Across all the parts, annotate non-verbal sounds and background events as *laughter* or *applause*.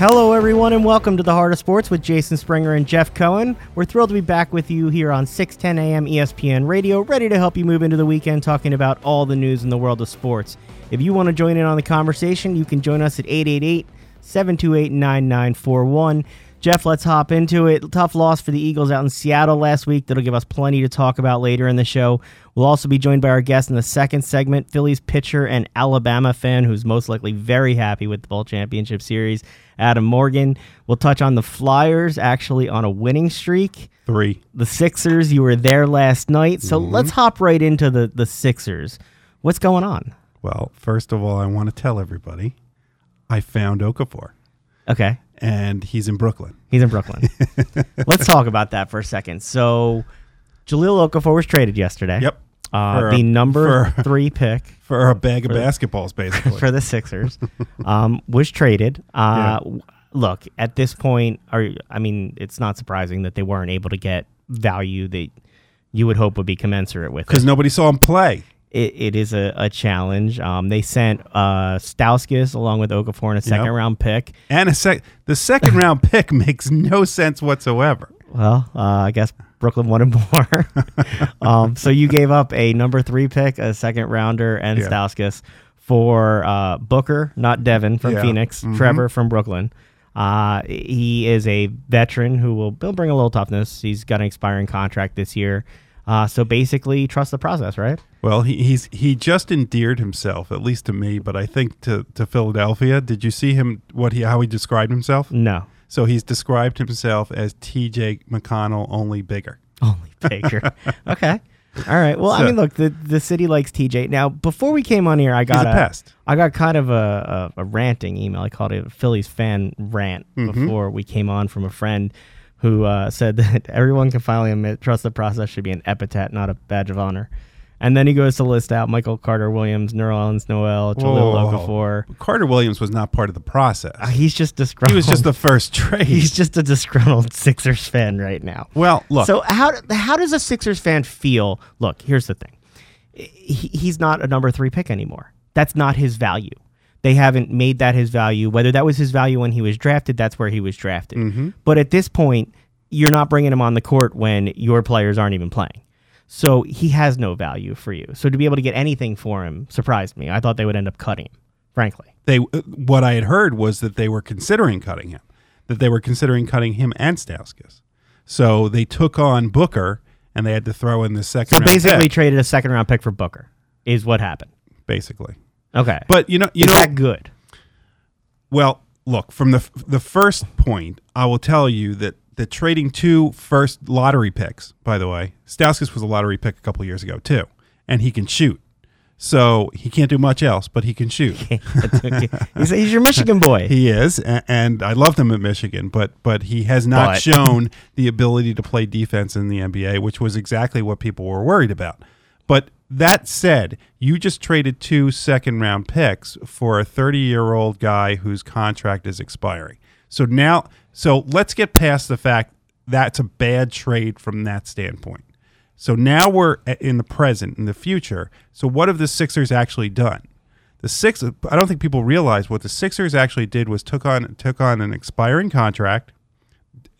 Hello, everyone, and welcome to the Heart of Sports with Jason Springer and Jeff Cohen. We're thrilled to be back with you here on 610 AM ESPN Radio, ready to help you move into the weekend talking about all the news in the world of sports. If you want to join in on the conversation, you can join us at 888 728 9941. Jeff, let's hop into it. Tough loss for the Eagles out in Seattle last week. That'll give us plenty to talk about later in the show. We'll also be joined by our guest in the second segment, Phillies pitcher and Alabama fan who's most likely very happy with the Bowl Championship Series, Adam Morgan. We'll touch on the Flyers actually on a winning streak. Three. The Sixers, you were there last night. So mm-hmm. let's hop right into the, the Sixers. What's going on? Well, first of all, I want to tell everybody I found Okafor, Okay. and he's in Brooklyn. He's in Brooklyn. *laughs* Let's talk about that for a second. So, Jahlil Okafor was traded yesterday. Yep. Uh, For a- the number for- *laughs* three pick For a bag of basketballs, basically. *laughs* for the Sixers um, was traded. Uh, w- Look, at this point, are I mean, it's not surprising that they weren't able to get value that you would hope would be commensurate with. Because nobody saw him play. it, it is a, a challenge. Um, they sent uh, Stauskas along with Okafor and a second Yep. round pick. And a sec- the second *laughs* round pick makes no sense whatsoever. Well, uh, I guess Brooklyn wanted more. *laughs* um, so you gave up a number three pick, a second rounder, and Yeah. Stauskas for uh, Booker, not Devin from Yeah. Phoenix, Mhm. Trevor from Brooklyn. Uh, he is a veteran who will he'll bring a little toughness. He's got an expiring contract this year. Uh, so basically, trust the process, right? Well, he, he's he just endeared himself, at least to me, but I think to, to Philadelphia. Did you see him? What he how he described himself? No, So he's described himself as T.J. McConnell, only bigger. only bigger. *laughs* okay. All right. Well, I mean, look, the the city likes TJ. Now, before we came on here, I got a pest. I got kind of a, a, a ranting email. I called it a Phillies fan rant Mhm. before we came on from a friend who uh, said that *laughs* everyone can finally admit trust the process should be an epithet, not a badge of honor. And then he goes to list out Michael Carter Williams, Nerlens Noel, Whoa. Okafor. Carter Williams was not part of the process. Uh, he's just disgruntled. he was just the first trade. *laughs* he's just a disgruntled *laughs* Sixers fan right now. well, look. So how how does a Sixers fan feel? Look, here's the thing. He, he's not a number 3 pick anymore. That's not his value. They haven't made that his value. Whether that was his value when he was drafted, that's where he was drafted. Mhm. But at this point, you're not bringing him on the court when your players aren't even playing. So he has no value for you. So to be able to get anything for him surprised me. I thought they would end up cutting him, frankly. they uh, what I had heard was that they were considering cutting him, that they were considering cutting him and Stauskas. So they took on Booker and they had to throw in the second. So round basically pick, traded a second round pick for Booker is what happened. basically. Okay. But you know, you is know, that good? well, look from the the first point, I will tell you that the trading two first lottery picks. By the way, Stauskas was a lottery pick a couple years ago too, and he can shoot. So he can't do much else, but he can shoot. *laughs* he's, he's your Michigan boy. He is, a- and I loved him at Michigan, but but he has not But- shown the ability to play defense in the NBA, which was exactly what people were worried about. But that said, you just traded two second round picks for a 30 year old guy whose contract is expiring. So now, so let's get past the fact that's a bad trade from that standpoint. So now we're in the present, in the future. So what have the Sixers actually done? The six I don't think people realize what the Sixers actually did was took on took on an expiring contract.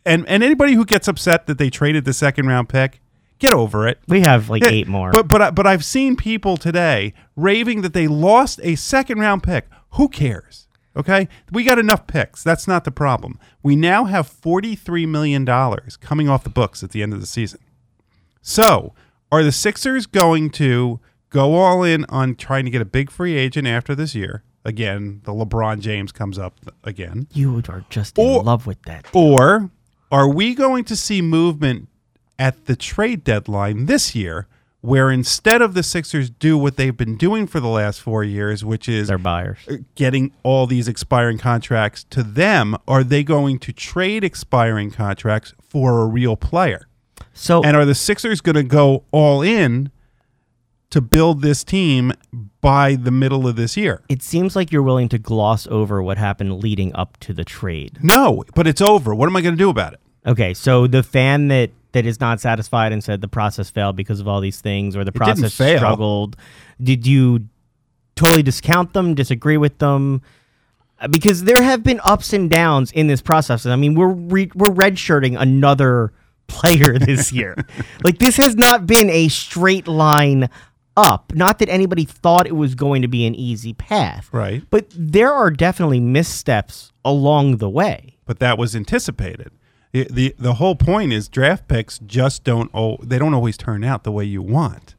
And and anybody who gets upset that they traded the second round pick, get over it. We have like eight more. But but but I've seen people today raving that they lost a second round pick. Who cares? Okay? We got enough picks. That's not the problem. We now have 43 million dollars coming off the books at the end of the season. So, are the Sixers going to go all in on trying to get a big free agent after this year? Again, the LeBron James comes up again. you are just Or- in love with that. Or are we going to see movement at the trade deadline this year where instead of the Sixers do what they've been doing for the last four years, which is They're buyers. Uh, getting all these expiring contracts to them, are they going to trade expiring contracts for a real player? So And are the Sixers going to go all in to build this team by the middle of this year? it seems like you're willing to gloss over what happened leading up to the trade. No, but it's over. What am I going to do about it? Okay, so the fan that that is not satisfied and said the process failed because of all these things or the didn't process struggled, did you totally discount them, disagree with them? Uh, because there have been ups and downs in this process. I mean, we're re- we're redshirting another *laughs* player this year. *laughs* like this has not been a straight line up. Not that anybody thought it was going to be an easy path. Right. But there are definitely missteps along the way. But that was anticipated. The, the the whole point is draft picks just don't oh they don't always turn out the way you want.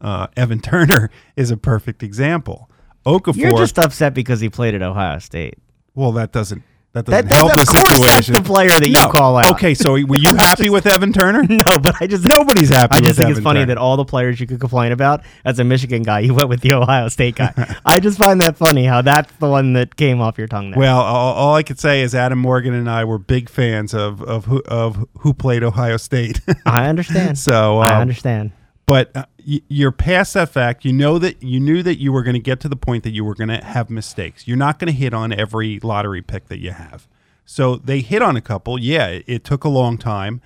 Uh, Evan *laughs* Turner is a perfect example. Okafor. You're just upset because he played at Ohio State. well, that doesn't that doesn't That, help of the course situation. that's *laughs* the player that no. you call out. Okay, so were you *laughs* happy with Evan Turner? *laughs* No, but I just Nobody's happy. I just think it's funny Turner. that all the players you could complain about as a Michigan guy, you went with the Ohio State guy. I just find that funny how that's the one that came off your tongue there. Well, all, all I could say is Adam Morgan and I were big fans of of who of who played Ohio State. I understand. so, I um, understand. But uh, you're past that fact. You know that you knew that you were going to get to the point that you were going to have mistakes. You're not going to hit on every lottery pick that you have. So they hit on a couple. Yeah, it, it took a long time.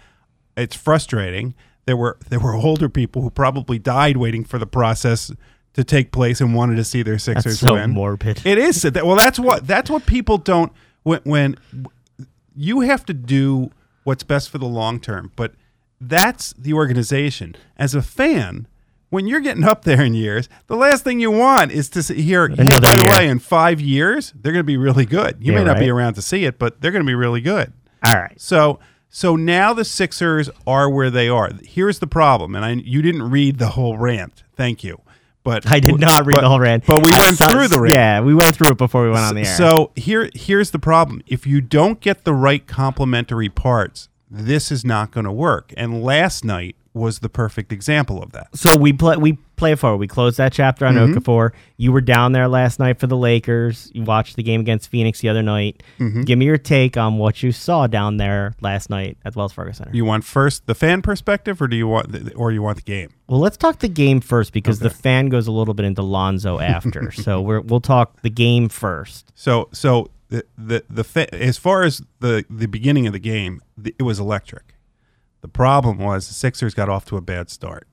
It's frustrating. There were there were older people who probably died waiting for the process to take place and wanted to see their Sixers That's so win. morbid. It is that- well. That's what that's what people don't when when you have to do what's best for the long term. But that's the organization. As a fan, when you're getting up there in years, the last thing you want is to hear. "Hey, Another by the way, in five years, they're going to be really good. You Yeah, may not be around to see it, but they're going to be really good. All right. So so now the Sixers are where they are. Here's the problem, and I you didn't read the whole rant. Thank you. But I did not read but- the whole rant. But we I went saw- through the rant. Yeah, we went through it before we went on the air. So here here's the problem. If you don't get the right complementary parts, this is not going to work. And last night was the perfect example of that. So we play we play it forward. We closed that chapter on Mm-hmm. Okafor. You were down there last night for the Lakers. You watched the game against Phoenix the other night. Mm-hmm. Give me your take on what you saw down there last night at Wells Fargo Center. You want first the fan perspective or do you want the, or you want the game? well, let's talk the game first because the fan goes a little bit into Lonzo after. *laughs* so we're, we'll talk the game first. So so the the, the fa- as far as the the beginning of the game, the, it was electric. The problem was the Sixers got off to a bad start.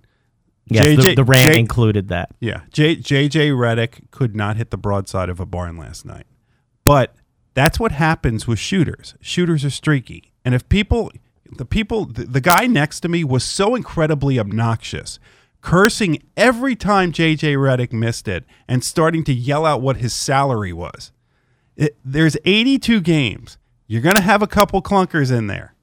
Yes, the, JJ the rant J- included that. Yeah, J, JJ Redick could not hit the broadside of a barn last night. But that's what happens with shooters. Shooters are streaky. And if people, the people, the, the guy next to me was so incredibly obnoxious, cursing every time JJ Redick missed it and starting to yell out what his salary was. It, there's 82 games. You're going to have a couple clunkers in there.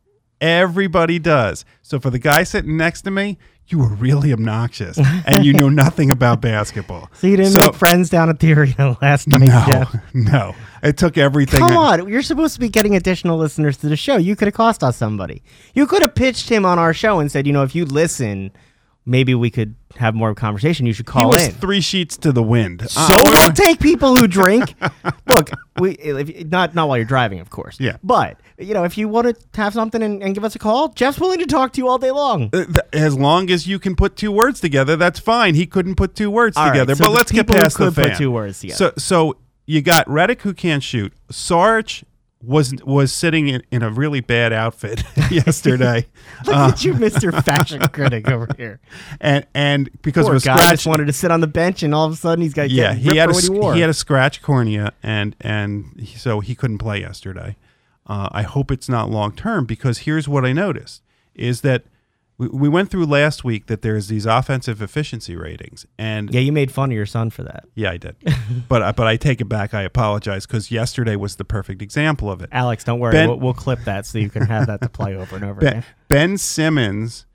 Everybody does. So for the guy sitting next to me, you were really obnoxious and you know nothing about basketball. *laughs* So you didn't So- make friends down at the arena *laughs* last night, No, Jeff? *laughs* no. It took everything. Come I- on, you're supposed to be getting additional listeners to the show. You could have cost us somebody. You could have pitched him on our show and said, you know, if you listen, maybe we could have more conversation. You should He call was in. three sheets to the wind. so Uh, we'll take people who drink. *laughs* Look, we if, not not while you're driving, of course. Yeah. But you know, if you want to have something and, and give us a call, Jeff's willing to talk to you all day long. Uh, th- As long as you can put two words together, that's fine. He couldn't put two words All right, together. so but let's get past the fan. two words together. So, so you got Redick who can't shoot. Sarge was was sitting in, in a really bad outfit *laughs* yesterday, *laughs* Look Uh, at you, Mister *laughs* Fashion Critic over here. and and because Poor of a guy scratch, just wanted to sit on the bench, and all of a sudden he's got yeah, he had a for what s- he he had a scratch cornea, and and he- so he couldn't play yesterday. Uh, I hope it's not long term because here's what I noticed is that we, we went through last week that there's these offensive efficiency ratings, and yeah, you made fun of your son for that. Yeah, I did. *laughs* but I- but I take it back. I apologize because yesterday was the perfect example of it. Alex, don't worry. Ben- we'll, we'll clip that so you can have that to play over and over Ben, again. ben Simmons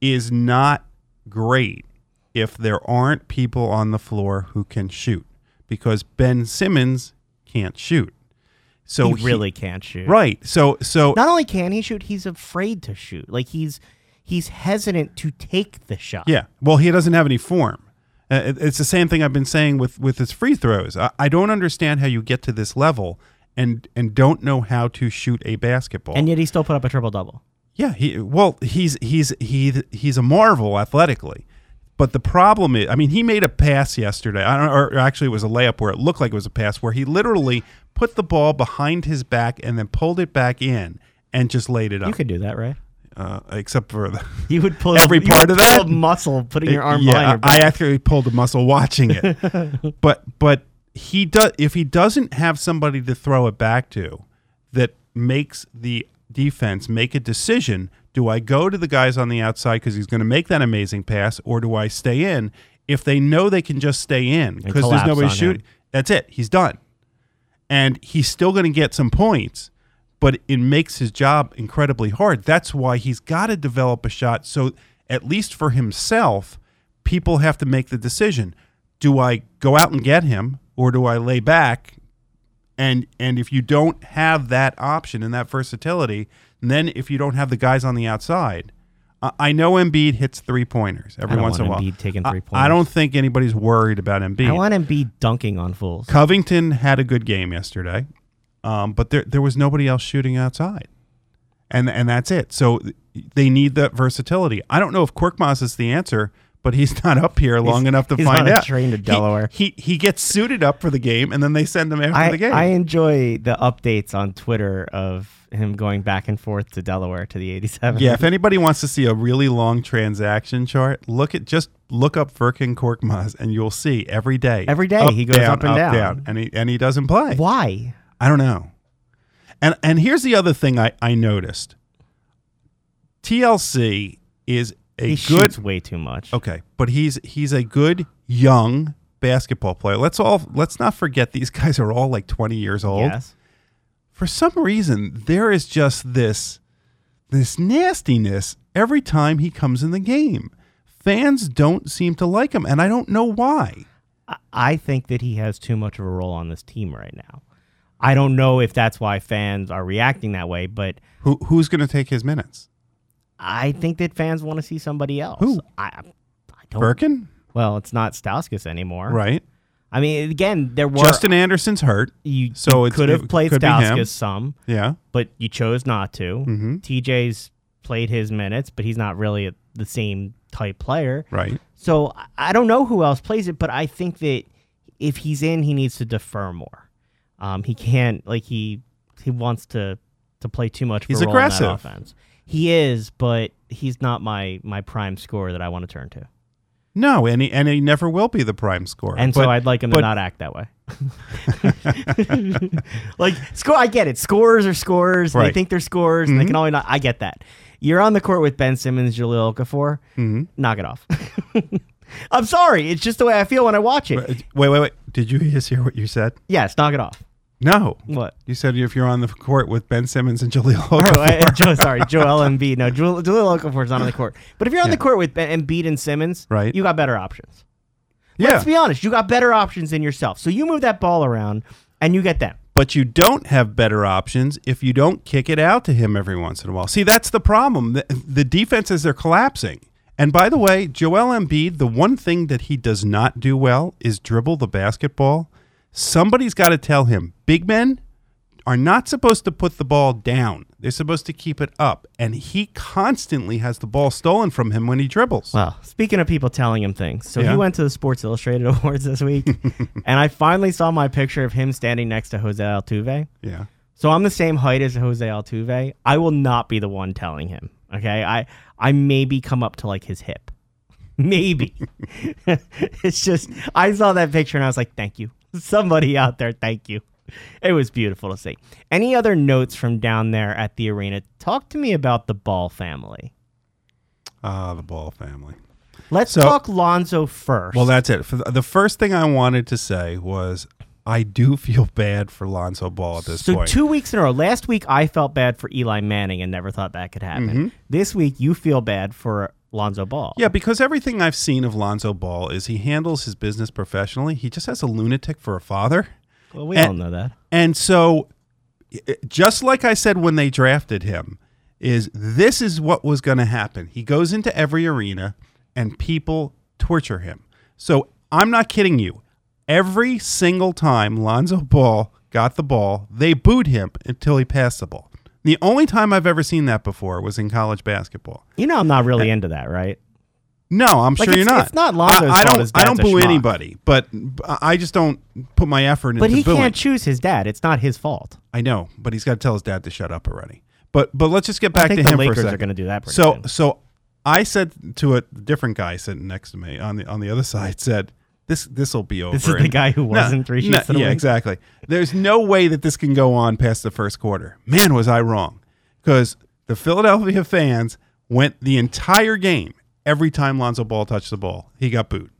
is not great if there aren't people on the floor who can shoot because Ben Simmons can't shoot. So he really can't shoot. right. So so Not only can he shoot, he's afraid to shoot. Like he's he's hesitant to take the shot. Yeah. Well, he doesn't have any form. Uh, it's the same thing I've been saying with with his free throws. I, I don't understand how you get to this level and and don't know how to shoot a basketball. And yet he still put up a triple double. Yeah, he well, he's he's he he's a marvel athletically. But the problem is, I mean, he made a pass yesterday. I don't, or actually, it was a layup where it looked like it was a pass, where he literally put the ball behind his back and then pulled it back in and just laid it up. You could do that, right? Uh, except for the *laughs* You would pull *laughs* Every you part of that? a muscle, putting your arm yeah, behind your I, I actually pulled a muscle watching it. *laughs* but but he does if he doesn't have somebody to throw it back to that makes the defense make a decision do I go to the guys on the outside because he's going to make that amazing pass, or do I stay in? If they know they can just stay in because there's nobody shooting, him. that's it. He's done, and he's still going to get some points, but it makes his job incredibly hard. That's why he's got to develop a shot. So at least for himself, people have to make the decision: Do I go out and get him, or do I lay back and and if you don't have that option and that versatility, then if you don't have the guys on the outside, I I know Embiid hits three pointers every once in a while. Embiid taking three-pointers. I don't think anybody's worried about Embiid. I want Embiid dunking on fools. Covington had a good game yesterday, um, but there there was nobody else shooting outside, and and that's it. So they need that versatility. I don't know if Korkmaz is the answer, but he's *laughs* not up here long enough to he's find out. train to Delaware. He, he gets suited up for the game, and then they send him after I, the game. I enjoy the updates on Twitter of him going back and forth to Delaware to the 87. Yeah, if anybody wants to see a really long transaction chart, look at just look up Furkan Korkmaz and you'll see every day. Every day he goes up and down. and he and he doesn't play. Why? I don't know. And and here's the other thing I, I noticed. TLC is a He good shoots way too much. okay, but he's he's a good young basketball player. Let's all let's not forget these *laughs* guys are all like 20 years old Yes. for some reason there is just this this nastiness every time he comes in the game. Fans don't seem to like him, and I don't know why. I- I think that he has too much of a role on this team right now. I don't know if that's why fans are reacting that way, but Who who's going to take his minutes? I think that fans want to see somebody else. Who? I, I don't. Birkin, Well, it's not Stauskas anymore. right? I mean, again, there were Justin Anderson's hurt, you, so you could have played. Stauskas some, yeah. but you chose not to. Mm-hmm. TJ's played his minutes, but he's not really a, the same type player. Right. So I don't know who else plays it, but I think that if he's in, he needs to defer more. Um, he can't like he he wants to to play too much. He's role in that aggressive. offense. He is, but he's not my my prime scorer that I want to turn to. No, and he and he never will be the prime scorer. And But- so I'd like him but- to not act that way. *laughs* *laughs* like score, I get it. Scorers are scorers. They think they're scorers, and they can only not. I get that. You're on the court with Ben Simmons, Jahlil Okafor. Mhm. Knock it off. *laughs* I'm sorry. It's just the way I feel when I watch it. Wait, wait, wait. Did you just hear what you said? Yes, knock it off. No. What? You said if you're on the court with Ben Simmons and Jahlil Oh, Okafor. uh, *laughs* Joe, sorry, Joel Embiid. No, Joel, Jahlil Okafor's not on the court. But if you're on Yeah. the court with Ben, Embiid and Simmons, Right. you got better options. yeah. Let's be honest. You got better options than yourself. So you move that ball around, and you get them. But you don't have better options if you don't kick it out to him every once in a while. See, that's the problem. The, the defenses are collapsing. And by the way, Joel Embiid, the one thing that he does not do well is dribble the basketball. Somebody's got to tell him, big men are not supposed to put the ball down. They're supposed to keep it up. And he constantly has the ball stolen from him when he dribbles. Well, speaking of people telling him things, so Yeah. he went to the Sports Illustrated *laughs* Awards this week, *laughs* and I finally saw my picture of him standing next to Jose Altuve. Yeah. So I'm the same height as Jose Altuve. I will not be the one telling him. Okay, I I maybe come up to like his hip, *laughs* maybe. it's just I saw that picture and I was like, thank you, *laughs* somebody out there, thank you. It was beautiful to see. Any other notes from down there at the arena? Talk to me about the Ball family. Ah, the Ball family. Let's So- talk Lonzo first. Well, that's it. The, first thing I wanted to say was I do *laughs* feel bad for Lonzo Ball at this so point. two weeks in a row. Last week I felt bad for Eli Manning and never thought that could happen. Mm-hmm. This week you feel bad for Lonzo Ball. yeah, because everything I've seen of Lonzo Ball is he handles his business professionally. He just has a lunatic for a father. Well, we And- all know that. And so eh, just like I said when they drafted him is this is what was going to happen. He goes into every arena and people torture him. So I'm not kidding you. Every single time Lonzo Ball got the ball, they booed him until he passed the ball. The only time I've ever seen that before was in college basketball. You know I'm not really into that, right? No, I'm Like, sure you're not. it's not Lonzo's I, I don't. I don't boo schmuck. anybody, but I just don't put my effort But into But he booing. can't choose his dad. It's not his fault. I know, but he's got to tell his dad to shut up already. But but let's just get back I think to the him Lakers for a are going to do that. Pretty so soon. so I said to a different guy sitting next to me on the on the other *laughs* side said this this will be over. This is the guy who wasn't three no, sheets to the Yeah, exactly. There's no way that this can go on past the first quarter. Man, was I wrong. Because the Philadelphia fans went the entire game. Every time Lonzo Ball touched the ball, he got booed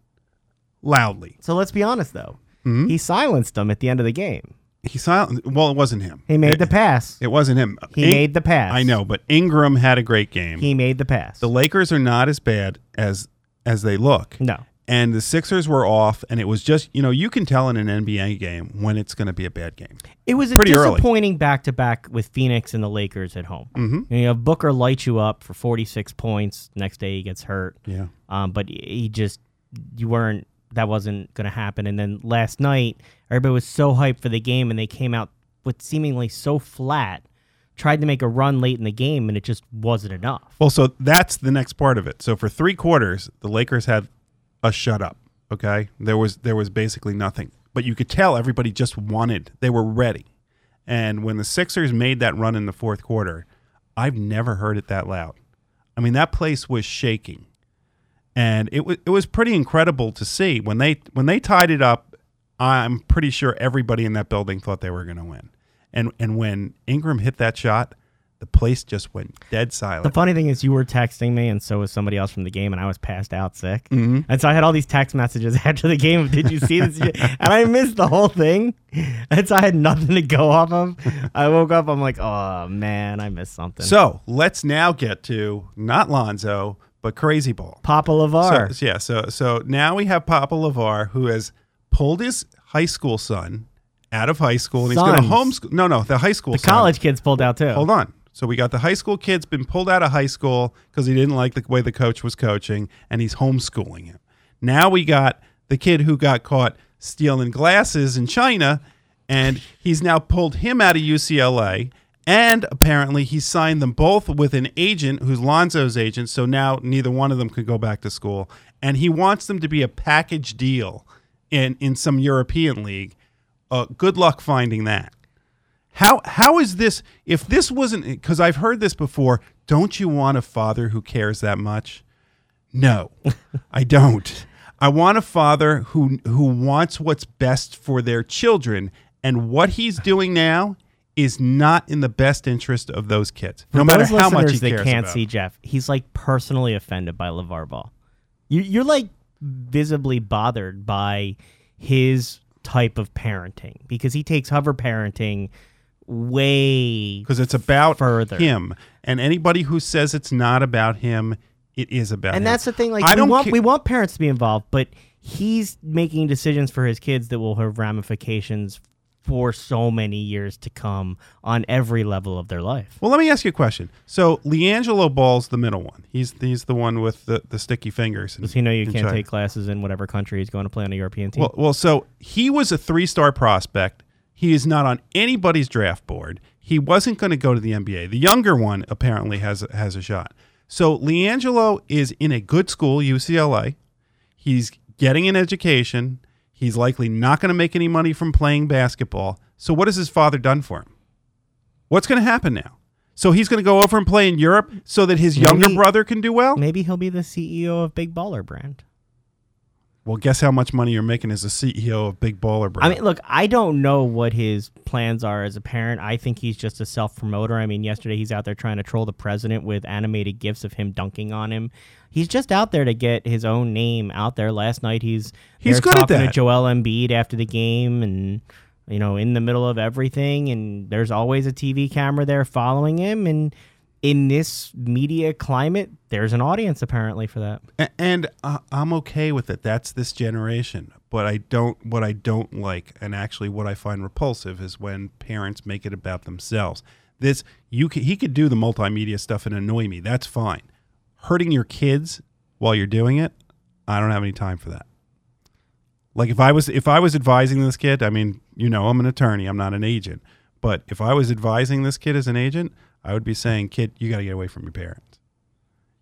loudly. So let's be honest, though. Mm-hmm. He silenced them at the end of the game. He silenced. Well, it wasn't him. He made it, the pass. It wasn't him. He In- made the pass. I know, but Ingram had a great game. He made the pass. the Lakers are not as bad as as they look. no. And the Sixers were off, and it was just you know you can tell in an NBA game when it's going to be a bad game. It was a Pretty disappointing back to back with Phoenix and the Lakers at home. Mm-hmm. You know, Booker lights you up for 46 points. Next day he gets hurt. Yeah. Um, but he just, you weren't, that wasn't going to happen. And then last night, everybody was so hyped for the game and they came out with seemingly so flat, tried to make a run late in the game, and it just wasn't enough. Well, so that's the next part of it. So for three quarters, the Lakers had a shut up. Okay, there was there was basically nothing, but you could tell everybody just wanted. They were ready, and when the Sixers made that run in the fourth quarter, I've never heard it that loud. I mean, that place was shaking, and it was it was pretty incredible to see when they when they tied it up. I'm pretty sure everybody in that building thought they were going to win, and and when Ingram hit that shot, the place just went dead silent. The funny thing is, you were texting me, and so was somebody else from the game, and I was passed out sick. Mm-hmm. And so I had all these text messages *laughs* after the game. of, Did you see this? and I missed the whole thing. And so I had nothing to go off of. I woke up. I'm like, oh man, I missed something. So let's now get to not Lonzo, but Crazy Ball. Papa LaVar. So, yeah, so so now we have Papa LaVar who has pulled his high school son out of high school and he's going to homeschool. No, no, the high school the son. college kids pulled out too. Hold on. So we got the high school kid's been pulled out of high school because he didn't like the way the coach was coaching, and he's homeschooling him. Now we got the kid who got caught stealing glasses in China, and he's now pulled him out of UCLA. And apparently, he signed them both with an agent who's Lonzo's agent. So now neither one of them could go back to school. And he wants them to be a package deal in, in some European league. Uh, good luck finding that. How how is this? If this wasn't because I've heard this before, don't you want a father who cares that much? No, *laughs* I don't. I want a father who who wants what's best for their children, and what he's doing now is not in the best interest of those kids. No matter how much he cares can't about. see Jeff, he's like personally offended by LaVar Ball. You, you're like visibly bothered by his type of parenting because he takes hover parenting way because it's about further. him, and anybody who says it's not about him, it is about him. And that's the thing. Like I we don't want ca- we want parents to be involved, but he's making decisions for his kids that will have ramifications for so many years to come on every level of their life. Well, let me ask you a question. So, LiAngelo Ball's the middle one. He's he's the one with the, the sticky fingers. in- Does he know you can't China. take classes in whatever country he's going to play on a European team? Well, well, so he was a three star prospect. He is not on anybody's draft board. He wasn't going to go to the NBA. The younger one apparently has has a shot. So LiAngelo is in a good school, UCLA. He's getting an education. He's likely not going to make any money from playing basketball. So what has his father done for him? What's going to happen now? So he's going to go over and play in Europe so that his younger Maybe- brother can do well? Maybe he'll be the CEO of Big Baller Brand. Well, guess how much money you're making as a CEO of Big Baller Brand. I mean, look, I don't know what his plans are as a parent. I think he's just a self promoter. I mean, yesterday he's out there trying to troll the president with animated gifs of him dunking on him. He's just out there to get his own name out there. Last night he's He's good at talking that. to Joel Embiid after the game and you know in the middle of everything and there's always a TV camera there following him and in this media climate there's an audience apparently for that. A- and uh, I'm okay with it. That's this generation. But I don't. What I don't like, and actually what I find repulsive, is when parents make it about themselves. This you c he could do the multimedia stuff and annoy me. That's fine. Hurting your kids while you're doing it, I don't have any time for that. Like if I was if I was advising this kid, I mean, you know, I'm an attorney. I'm not an agent. But if I was advising this kid as an agent, I would be saying, "Kid, you got to get away from your parents.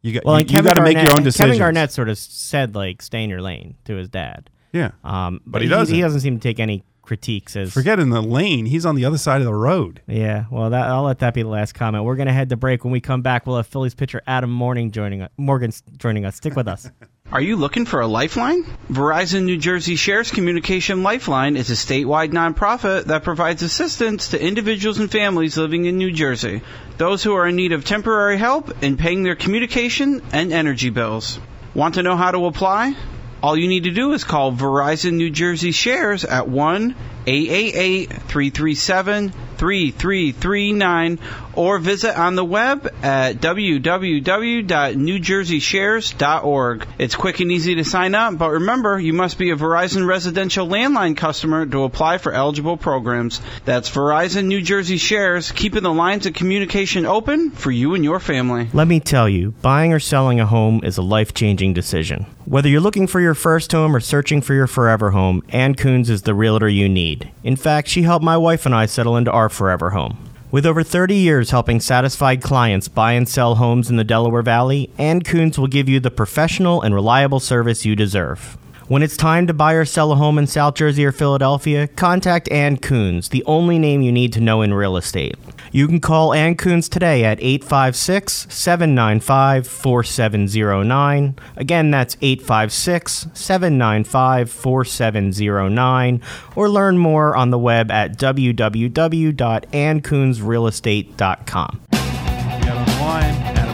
You got Well, you, Kevin got to make your own decisions." Kevin Garnett sort of said like stay in your lane to his dad. Yeah. Um, But he doesn't. He, doesn't seem to take any critiques as. Forget in the lane. He's on the other side of the road. Yeah, well, that, I'll let that be the last comment. We're gonna head to break. When we come back, we'll have Phillies pitcher Adam Morning joining us. Morgan joining us. Stick with us. *laughs* Are you looking for a lifeline? Verizon New Jersey Shares Communication Lifeline is a statewide nonprofit that provides assistance to individuals and families living in New Jersey, those who are in need of temporary help in paying their communication and energy bills. Want to know how to apply? All you need to do is call Verizon New Jersey Shares at 1 888 337 3339 or visit on the web at www.newjerseyshares.org. It's quick and easy to sign up, but remember, you must be a Verizon residential landline customer to apply for eligible programs. That's Verizon New Jersey Shares, keeping the lines of communication open for you and your family. Let me tell you, buying or selling a home is a life changing decision. Whether you're looking for your first home or searching for your forever home, Ann Coons is the realtor you need. In fact, she helped my wife and I settle into our forever home. With over 30 years helping satisfied clients buy and sell homes in the Delaware Valley, Ann Coons will give you the professional and reliable service you deserve. When it's time to buy or sell a home in South Jersey or Philadelphia, contact Ann Coons, the only name you need to know in real estate. You can call Ann Coons today at 856 795 4709. Again, that's 856 795 4709. Or learn more on the web at www.anncoonsrealestate.com. We got on the line.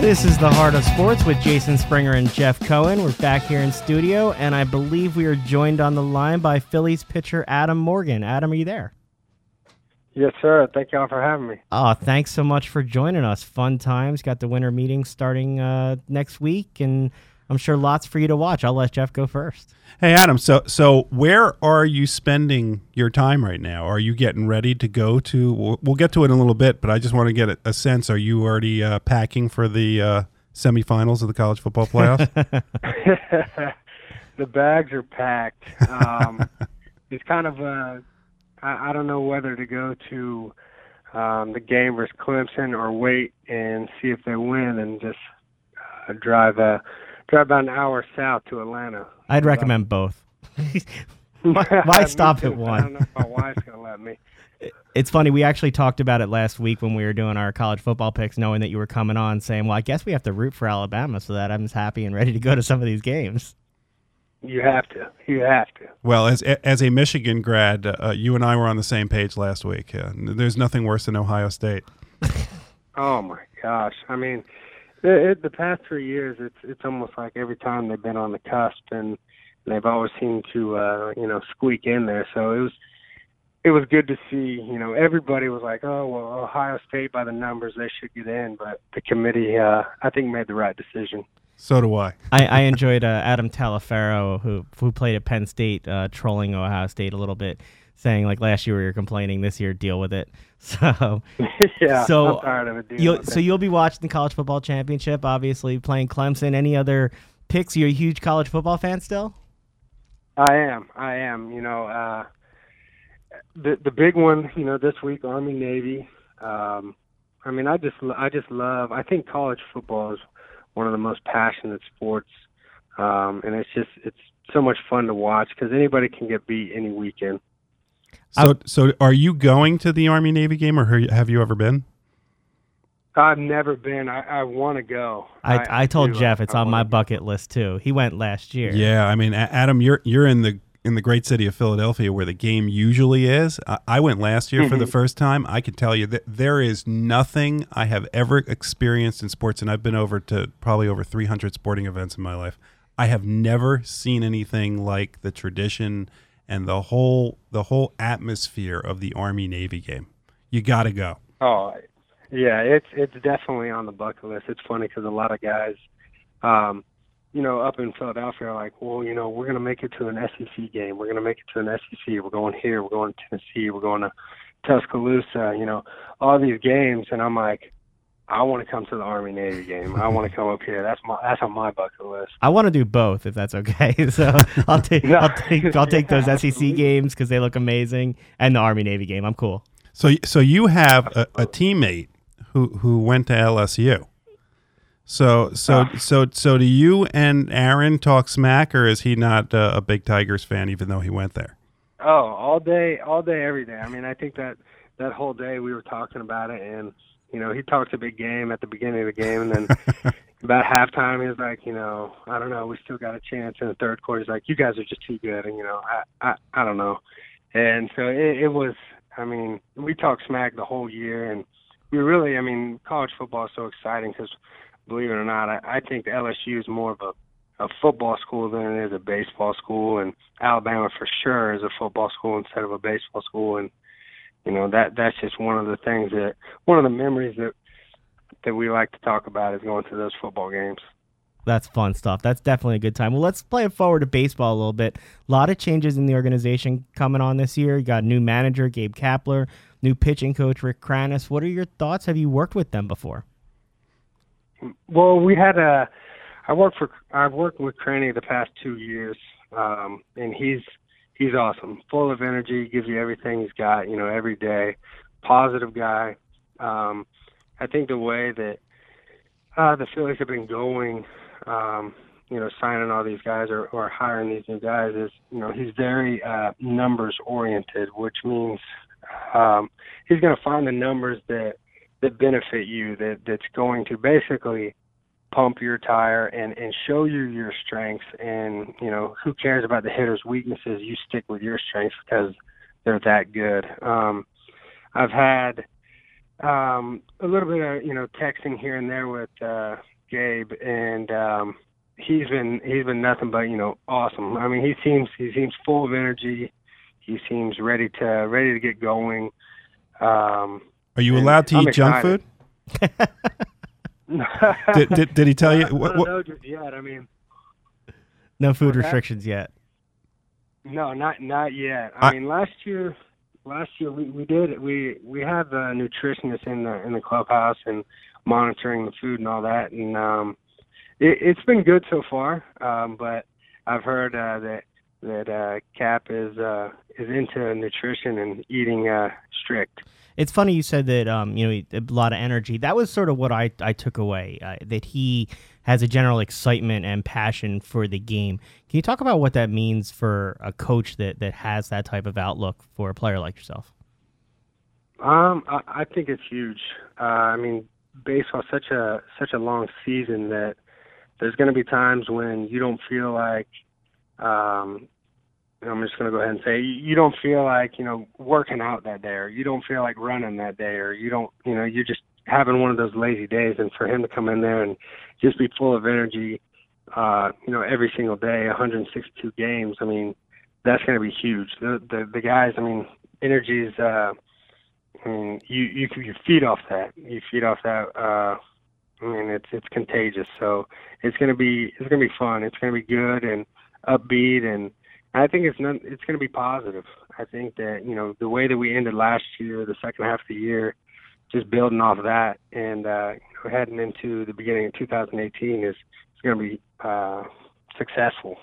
This is the Heart of Sports with Jason Springer and Jeff Cohen. We're back here in studio, and I believe we are joined on the line by Phillies pitcher Adam Morgan. Adam, are you there? Yes, sir. Thank y'all for having me. Oh, thanks so much for joining us. Fun times. Got the winter meeting starting uh, next week, and I'm sure lots for you to watch. I'll let Jeff go first. Hey Adam, so so where are you spending your time right now? Are you getting ready to go to? We'll, we'll get to it in a little bit, but I just want to get a, a sense. Are you already uh, packing for the uh, semifinals of the college football playoffs? *laughs* *laughs* the bags are packed. Um, *laughs* it's kind of uh, I, I don't know whether to go to um, the game versus Clemson or wait and see if they win and just uh, drive uh, drive about an hour south to Atlanta. I'd recommend both. *laughs* why, why stop too. at I don't one? know if my wife's gonna let me. *laughs* It's funny. We actually talked about it last week when we were doing our college football picks, knowing that you were coming on, saying, "Well, I guess we have to root for Alabama so that I'm just happy and ready to go to some of these games." You have to. You have to. well, as as a Michigan grad, uh, you and I were on the same page last week. Uh, there's nothing worse than Ohio State. *laughs* Oh my gosh! I mean, it, it, the past three years, it's it's almost like every time they've been on the cusp, and they've always seemed to uh, you know squeak in there. So it was it was good to see. You know, everybody was like, "Oh well, Ohio State by the numbers, they should get in," but the committee, uh, I think, made the right decision. So do I. I, I enjoyed uh, Adam Taliaferro, who who played at Penn State, uh, trolling Ohio State a little bit, saying like last year we were complaining, this year deal with it. *laughs* So *laughs* yeah, So, I'm tired of it. you'll with so it. you'll be watching the college football championship, obviously playing Clemson. Any other picks? You're a huge college football fan still? I am. I am. You know, uh, the the big one. You know, this week Army Navy. Um, I mean, I just I just love. I think college football is one of the most passionate sports, um, and it's just it's so much fun to watch because anybody can get beat any weekend. So so are you going to the Army Navy game, or have you ever been? I've never been. I, I want to go. I, I, told do. Jeff it's I on my bucket list too. He went last year. Yeah, I mean, Adam, you're you're in the in the great city of Philadelphia where the game usually is. I, I went last year for the mm-hmm. first time. I can tell you that there is nothing I have ever experienced in sports, and I've been over to probably over 300 sporting events in my life. I have never seen anything like the tradition and the whole the whole atmosphere of the Army Navy game. You got to go. Oh, yeah, it's it's definitely on the bucket list. It's funny because a lot of guys, um, you know, up in Philadelphia are like, well, you know, we're gonna make it to an SEC game. We're gonna make it to an SEC. We're going here. We're going to Tennessee. We're going to Tuscaloosa. You know, all these games, and I'm like, I want to come to the Army Navy game. I want to come up here. That's my that's on my bucket list. I want to do both if that's okay. *laughs* So I'll take No. I'll take I'll take those *laughs* SEC absolutely. games because they look amazing, and the Army Navy game. I'm cool. So so you have a, a teammate who who went to LSU. So so Ah. so so do you and Aaron talk smack, or is he not uh, a big Tigers fan, even though he went there? Oh, all day, all day, every day. I mean, I think that that whole day we were talking about it, and you know, he talks a big game at the beginning of the game, and then *laughs* about halftime, he was like, you know, I don't know, we still got a chance. In the third quarter, he's like, you guys are just too good, and you know, I I, I don't know. And so it, it was. I mean, we talked smack the whole year, and we really, I mean, college football is so exciting because, believe it or not, I, I think the LSU is more of a a football school than it is a baseball school, and Alabama for sure is a football school instead of a baseball school, and you know that that's just one of the things that one of the memories that that we like to talk about is going to those football games. That's fun stuff. That's definitely a good time. Well, let's play it forward to baseball a little bit. A lot of changes in the organization coming on this year. You got new manager Gabe Kapler, new pitching coach Rick Kranitz. What are your thoughts? Have you worked with them before? Well, we had a. I worked for. I've worked with Cranny the past two years, um, and he's he's awesome. Full of energy, gives you everything he's got. You know, every day. Positive guy. Um, I think the way that uh, the Phillies have been going, um, you know, signing all these guys or, or hiring these new guys is, you know, he's very uh, numbers oriented, which means um, he's going to find the numbers that that benefit you, that that's going to basically pump your tire and and show you your strengths. And you know, who cares about the hitter's weaknesses? You stick with your strengths because they're that good. Um, I've had um, a little bit of you know texting here and there with uh, Gabe, and um, he's been he's been nothing but you know awesome. I mean, he seems he seems full of energy. He seems ready to ready to get going. Um, Are you allowed to I'm eat junk food? *laughs* did, did, did he tell *laughs* you? I What, don't what, know just yet. I mean, No food What's restrictions yet. No, not not yet. I, I- mean, last year, last year we we did we we have a nutritionist in the in the clubhouse and monitoring the food and all that, and um, it, it's been good so far. Um, but I've heard uh, that that uh, Cap is uh, is into nutrition and eating uh, strict. It's funny you said that um, you know a lot of energy. That was sort of what I, I took away. Uh, that he has a general excitement and passion for the game. Can you talk about what that means for a coach that, that has that type of outlook for a player like yourself? Um, I, I think it's huge. Uh, I mean, baseball such a such a long season that there's going to be times when you don't feel like. Um, I'm just going to go ahead and say you don't feel like you know working out that day, or you don't feel like running that day, or you don't you know you're just having one of those lazy days. And for him to come in there and just be full of energy, uh, you know, every single day, 162 games. I mean, that's going to be huge. The, the the guys, I mean, energy is. Uh, I mean, you you you feed off that. You feed off that. Uh, I mean, it's it's contagious. So it's gonna be it's gonna be fun. It's gonna be good and upbeat, and I think it's not it's gonna be positive. I think that you know the way that we ended last year, the second half of the year, just building off of that, and uh, heading into the beginning of 2018 is is gonna be uh, successful.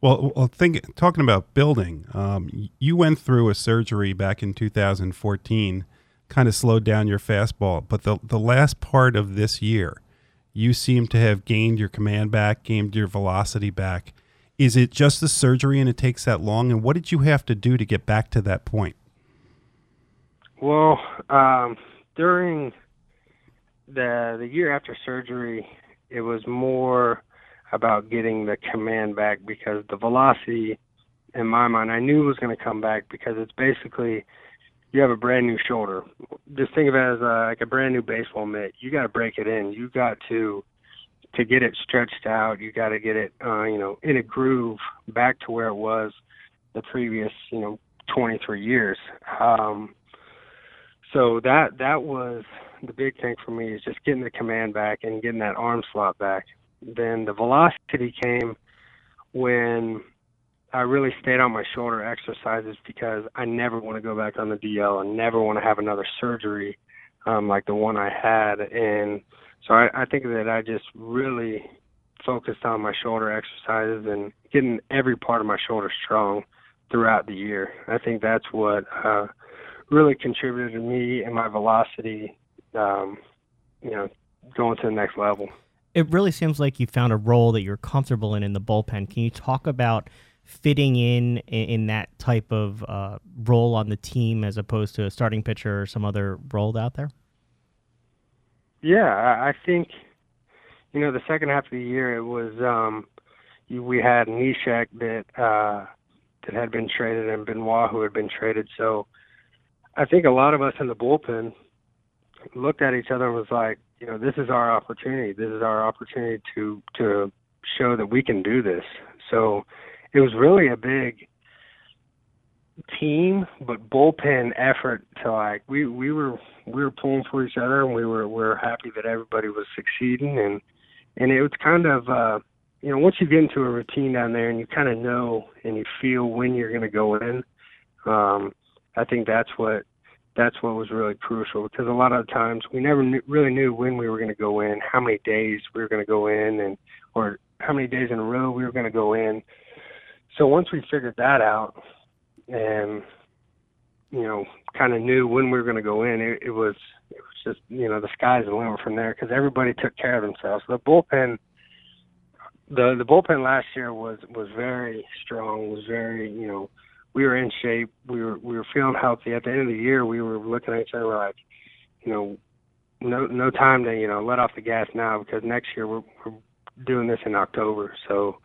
well, well, think talking about building. Um, you went through a surgery back in 2014, kind of slowed down your fastball. But the the last part of this year, you seem to have gained your command back, gained your velocity back. Is it just the surgery and it takes that long? And what did you have to do to get back to that point? Well, um, during the the year after surgery, it was more about getting the command back because the velocity, in my mind, I knew was going to come back because it's basically you have a brand new shoulder. Just think of it as a, like a brand new baseball mitt. You got to break it in. You got to to get it stretched out. You got to get it, uh, you know, in a groove back to where it was the previous, you know, 23 years. Um, so that that was the big thing for me is just getting the command back and getting that arm slot back. Then the velocity came when I really stayed on my shoulder exercises because I never want to go back on the DL and never want to have another surgery um, like the one I had. And so I, I think that I just really focused on my shoulder exercises and getting every part of my shoulder strong throughout the year. I think that's what uh, really contributed to me and my velocity, um, you know, going to the next level. It really seems like you found a role that you're comfortable in in the bullpen. Can you talk about fitting in in, that type of uh, role on the team as opposed to a starting pitcher or some other role out there? Yeah, I think, you know, the second half of the year, it was um, we had Neshek that uh, that had been traded and Benoit who had been traded. So I think a lot of us in the bullpen looked at each other and was like, you know, this is our opportunity. This is our opportunity to to show that we can do this. So it was really a big team but bullpen effort to like we we were we were pulling for each other and we were we were happy that everybody was succeeding and and it was kind of uh you know once you get into a routine down there and you kind of know and you feel when you're going to go in um I think that's what that's what was really crucial because a lot of times we never knew, really knew when we were going to go in, how many days we were going to go in, and or how many days in a row we were going to go in. So once we figured that out, and you know, kind of knew when we were going to go in, it, it was it was just you know the sky's the limit from there because everybody took care of themselves. The bullpen, the the bullpen last year was was very strong, was very you know we were in shape. We were we were feeling healthy. At the end of the year, we were looking at each other like, you know, no no time to you know let off the gas now because next year we're, we're doing this in October. So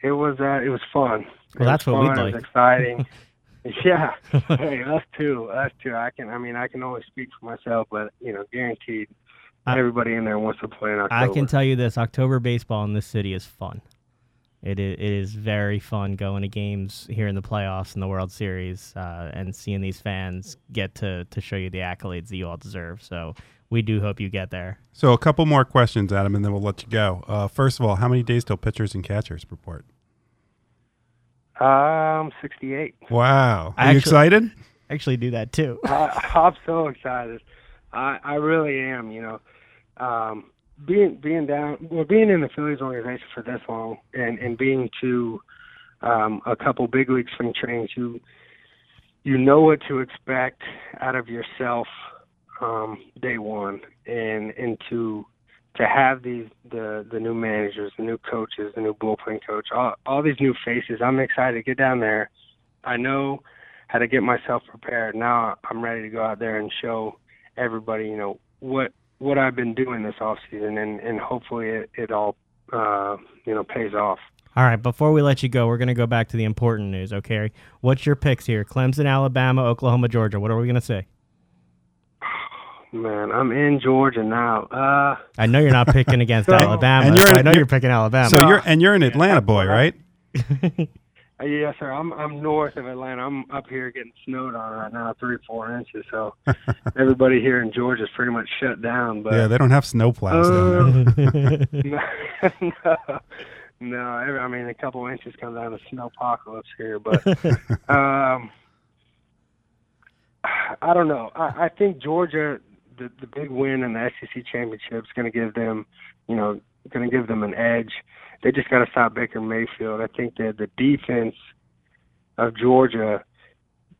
it was uh, it was fun. Well, that's it what was we'd like. It was exciting. *laughs* *laughs* yeah, *laughs* hey, us too, us too. I can, I mean, I can only speak for myself, but you know, guaranteed, I- everybody in there wants to play in October. I can tell you this: October baseball in this city is fun. It is, it is very fun going to games here in the playoffs and the World Series, uh, and seeing these fans get to to show you the accolades that you all deserve. So we do hope you get there. So a couple more questions, Adam, and then we'll let you go. Uh, first of all, how many days till pitchers and catchers report? Um, 68. Wow. Are I you actually- excited? Actually, do that too. *laughs* I, I'm so excited. I I really am. You know, um, being being down, well, being in the Phillies organization for this long, and and being to um, a couple big league spring trainings, you you know what to expect out of yourself um, day one, and and to to have these the the new managers, the new coaches, the new bullpen coach, all all these new faces. I'm excited to get down there. I know how to get myself prepared. Now I'm ready to go out there and show everybody, you know, what what I've been doing this off season, and and hopefully it, it all uh, you know pays off. All right, before we let you go, we're going to go back to the important news, okay? What's your picks here? Clemson, Alabama, Oklahoma, Georgia. What are we going to say? Man, I'm in Georgia now. Uh, I know you're not picking against *laughs* So- Alabama. And you're so in- I know you're- you're picking Alabama. So you're and you're an Atlanta boy, right? uh, yes, sir. I'm I'm north of Atlanta. I'm up here getting snowed on right now, three four inches. So *laughs* everybody here in Georgia's pretty much shut down. But yeah, they don't have snow plows down there. *laughs* no, no, no. I mean, a couple inches comes down to snowpocalypse here, but um, I don't know. I, I think Georgia, the the big win in the SEC championship is going to give them, you know, going to give them an edge. They just got to stop Baker Mayfield. I think that the defense of Georgia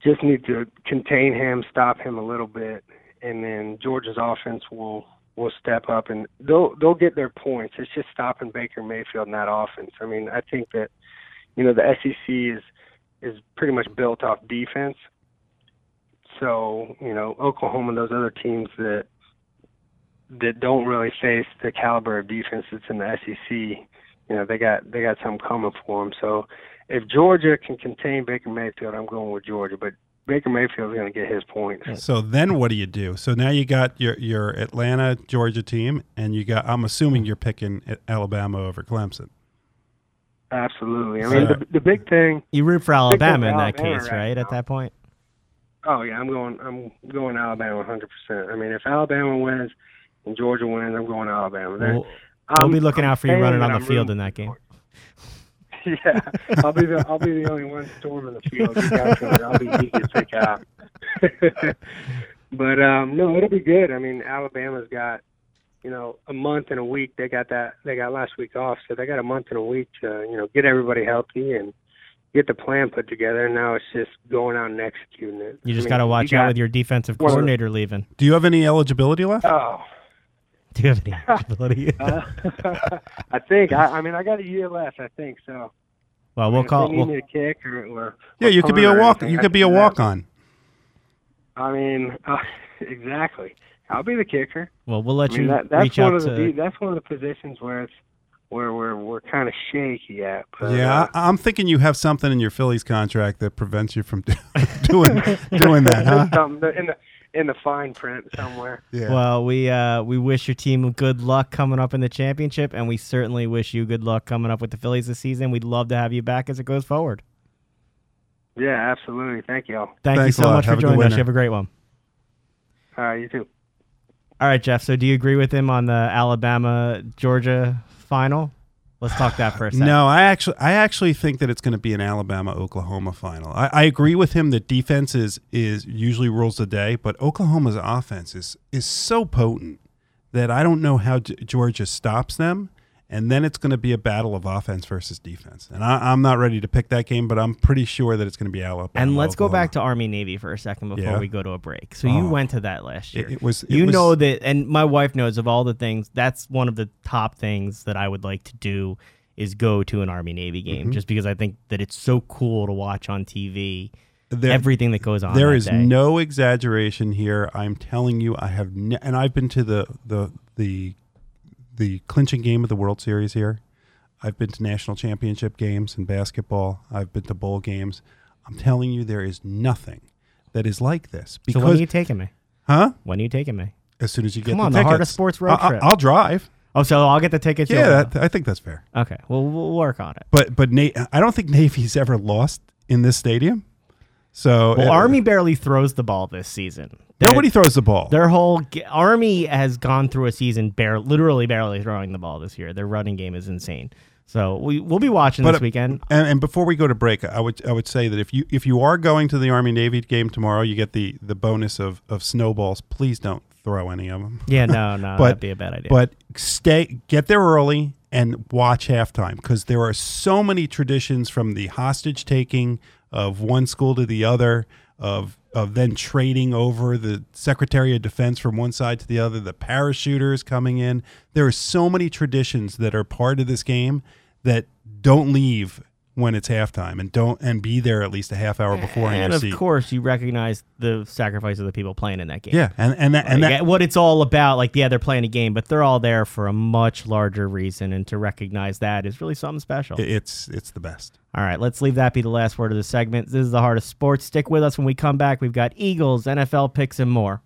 just need to contain him, stop him a little bit, and then Georgia's offense will will step up and they'll they'll get their points. It's just stopping Baker Mayfield in that offense. I mean, I think that you know the SEC is is pretty much built off defense. So you know Oklahoma and those other teams that that don't really face the caliber of defense that's in the SEC, you know they got they got something coming for them. So if Georgia can contain Baker Mayfield, I'm going with Georgia. But Baker Mayfield's going to get his points. So then what do you do? So now you got your your Atlanta Georgia team, and you got. I'm assuming you're picking Alabama over Clemson. Absolutely. I mean, the, the big thing. You root for Pick Alabama in that Alabama case, right right? At that point, Oh yeah, I'm going. I'm going Alabama 100. percent I mean, if Alabama wins and Georgia wins, I'm going to Alabama. They're- we'll, we'll be looking out for you running on the I'm field in that game. *laughs* yeah, I'll be the I'll be the only one storming the field. You guys can, I'll be easy to pick out. *laughs* but um no, it'll be good. I mean, Alabama's got you know a month and a week. They got that they got last week off, so they got a month and a week to you know get everybody healthy and get the plan put together. And now it's just going out and executing it. You I just mean, got to watch out got- with your defensive Well- coordinator leaving. Do you have any eligibility left? Oh, *laughs* Do you have any eligibility? *laughs* uh, *laughs* I think I, I mean I got a year left. I think so. well, we'll if call. Need We'll, me to kick or, or yeah, or you could be a walk. anything, You I could be a can do that. walk on. I mean, uh, exactly. I'll be the kicker. Well, we'll let I mean, you that, that's reach one out of the to. that's one of the positions where it's where we're we're kind of shaky at. But, Yeah, uh, I, I'm thinking you have something in your Phillies contract that prevents you from *laughs* doing doing that, huh? *laughs* something in the in the fine print somewhere. Yeah. Well, we uh, we wish your team good luck coming up in the championship, and we certainly wish you good luck coming up with the Phillies this season. We'd love to have you back as it goes forward. Yeah, absolutely. Thank y'all. Thank Thanks you so much Have for joining us. You have a great one. All right, you too. All right, Jeff. So, do you agree with him on the Alabama Georgia final? Let's talk that for a second. No, I actually, I actually think that it's going to be an Alabama Oklahoma final. I, I agree with him that defense is is usually rules the day, but Oklahoma's offense is is so potent that I don't know how Georgia stops them. And then it's going to be a battle of offense versus defense. And I, I'm not ready to pick that game, but I'm pretty sure that it's going to be Alabama. And let's go back to Army Navy for a second before Yeah. we go to a break. So you Oh. went to that last year. It, it was. It you was- know that, and my wife knows of all the things. That's one of the top things that I would like to do is go to an Army Navy game, Mm-hmm. just because I think that it's so cool to watch on TV. there- everything that goes on. There is day. no exaggeration here. I'm telling you, I have, ne- and I've been to the the the the clinching game of the World Series here. I've been to national championship games in basketball. I've been to bowl games. I'm telling you, there is nothing that is like this. So Because, when are you taking me? huh? When are you taking me? As soon as you get Come the on, the tickets, Heart of Sports road I- I- trip. I'll drive. Oh, so I'll get the tickets. Yeah, that, I think that's fair. okay. Well, we'll work on it. But but Na- I don't think Navy's ever lost in this stadium. So Well, uh, Army barely throws the ball this season. Nobody throws the ball. Their whole g- Army has gone through a season bare, literally barely throwing the ball this year. Their running game is insane. So we we'll be watching But, this weekend. And, and before we go to break, I would I would say that if you if you are going to the Army Navy game tomorrow, you get the the bonus of of snowballs. Please don't throw any of them. Yeah, no, *laughs* no, But- that'd be a bad idea. But stay get there early and watch halftime because there are so many traditions from the hostage taking of one school to the other of of then trading over the Secretary of Defense from one side to the other, the parachuters coming in. There are so many traditions that are part of this game that don't leave when it's halftime and don't and be there at least a half hour before and of seat. course, you recognize the sacrifice of the people playing in that game. Yeah, and and that, and Like, that what it's all about. Like, yeah, they're playing a game, but they're all there for a much larger reason, and to recognize that is really something special. it's it's the best. All right, let's leave that be the last word of the segment. This is the heart of sports. Stick with us when we come back. We've got Eagles, NFL picks, and more.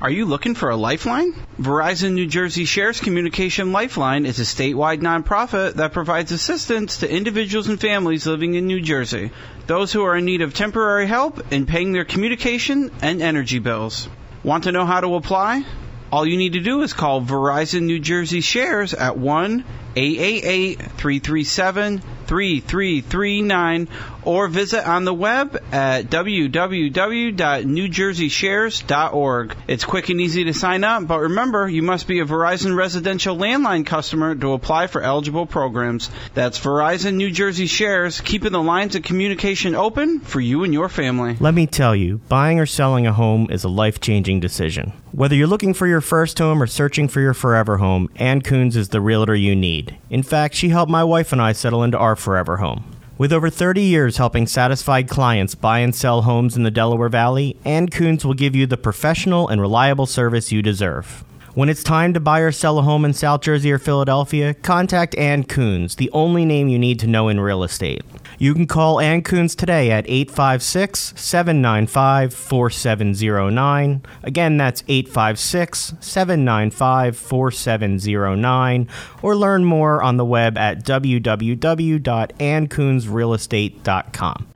Are you looking for a lifeline? Verizon New Jersey Shares Communication Lifeline is a statewide nonprofit that provides assistance to individuals and families living in New Jersey, those who are in need of temporary help in paying their communication and energy bills. Want to know how to apply? All you need to do is call Verizon New Jersey Shares at 1 888 337 3339 or visit on the web at www.newjerseyshares.org. It's quick and easy to sign up, but remember, you must be a Verizon residential landline customer to apply for eligible programs. That's Verizon New Jersey Shares, keeping the lines of communication open for you and your family. Let me tell you, buying or selling a home is a life changing decision. Whether you're looking for your first home or searching for your forever home, Ann Coons is the realtor you need. In fact, she helped my wife and I settle into our forever home. With over 30 years helping satisfied clients buy and sell homes in the Delaware Valley, Ann Coons will give you the professional and reliable service you deserve. When it's time to buy or sell a home in South Jersey or Philadelphia, contact Ann Coons, the only name you need to know in real estate. You can call Ann Coons today at 856 795 4709. Again, that's 856 795 4709. Or learn more on the web at www.anncoonsrealestate.com.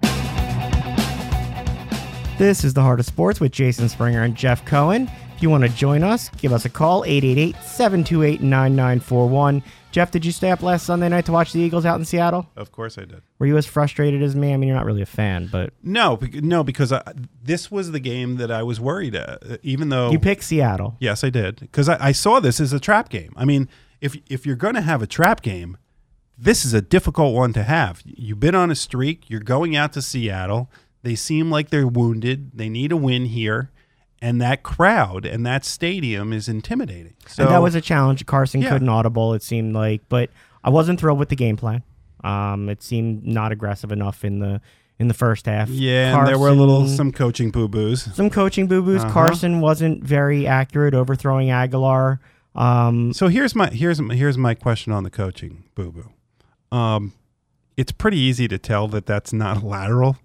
This is the Heart of Sports with Jason Springer and Jeff Cohen. If you want to join us, give us a call 888-728-9941. Jeff, did you stay up last Sunday night to watch the Eagles out in Seattle? Of course I did. Were you as frustrated as me? I mean, you're not really a fan, but No, bec- no, because I, this was the game that I was worried at. Even though you picked Seattle. yes, I did, because I, I saw this as a trap game. I mean, if if you're going to have a trap game, this is a difficult one to have. You've been on a streak. You're going out to Seattle. They seem like they're wounded. They need a win here, and that crowd and that stadium is intimidating. So and that was a challenge. Carson Yeah. couldn't audible, it seemed like, but I wasn't thrilled with the game plan. Um, it seemed not aggressive enough in the in the first half. Yeah, and there were a little some coaching boo boos. some coaching boo boos. Uh-huh. Carson wasn't very accurate overthrowing Agholor. Um, So here's my here's my, here's my question on the coaching boo boo. Um, it's pretty easy to tell that that's not a *laughs* lateral.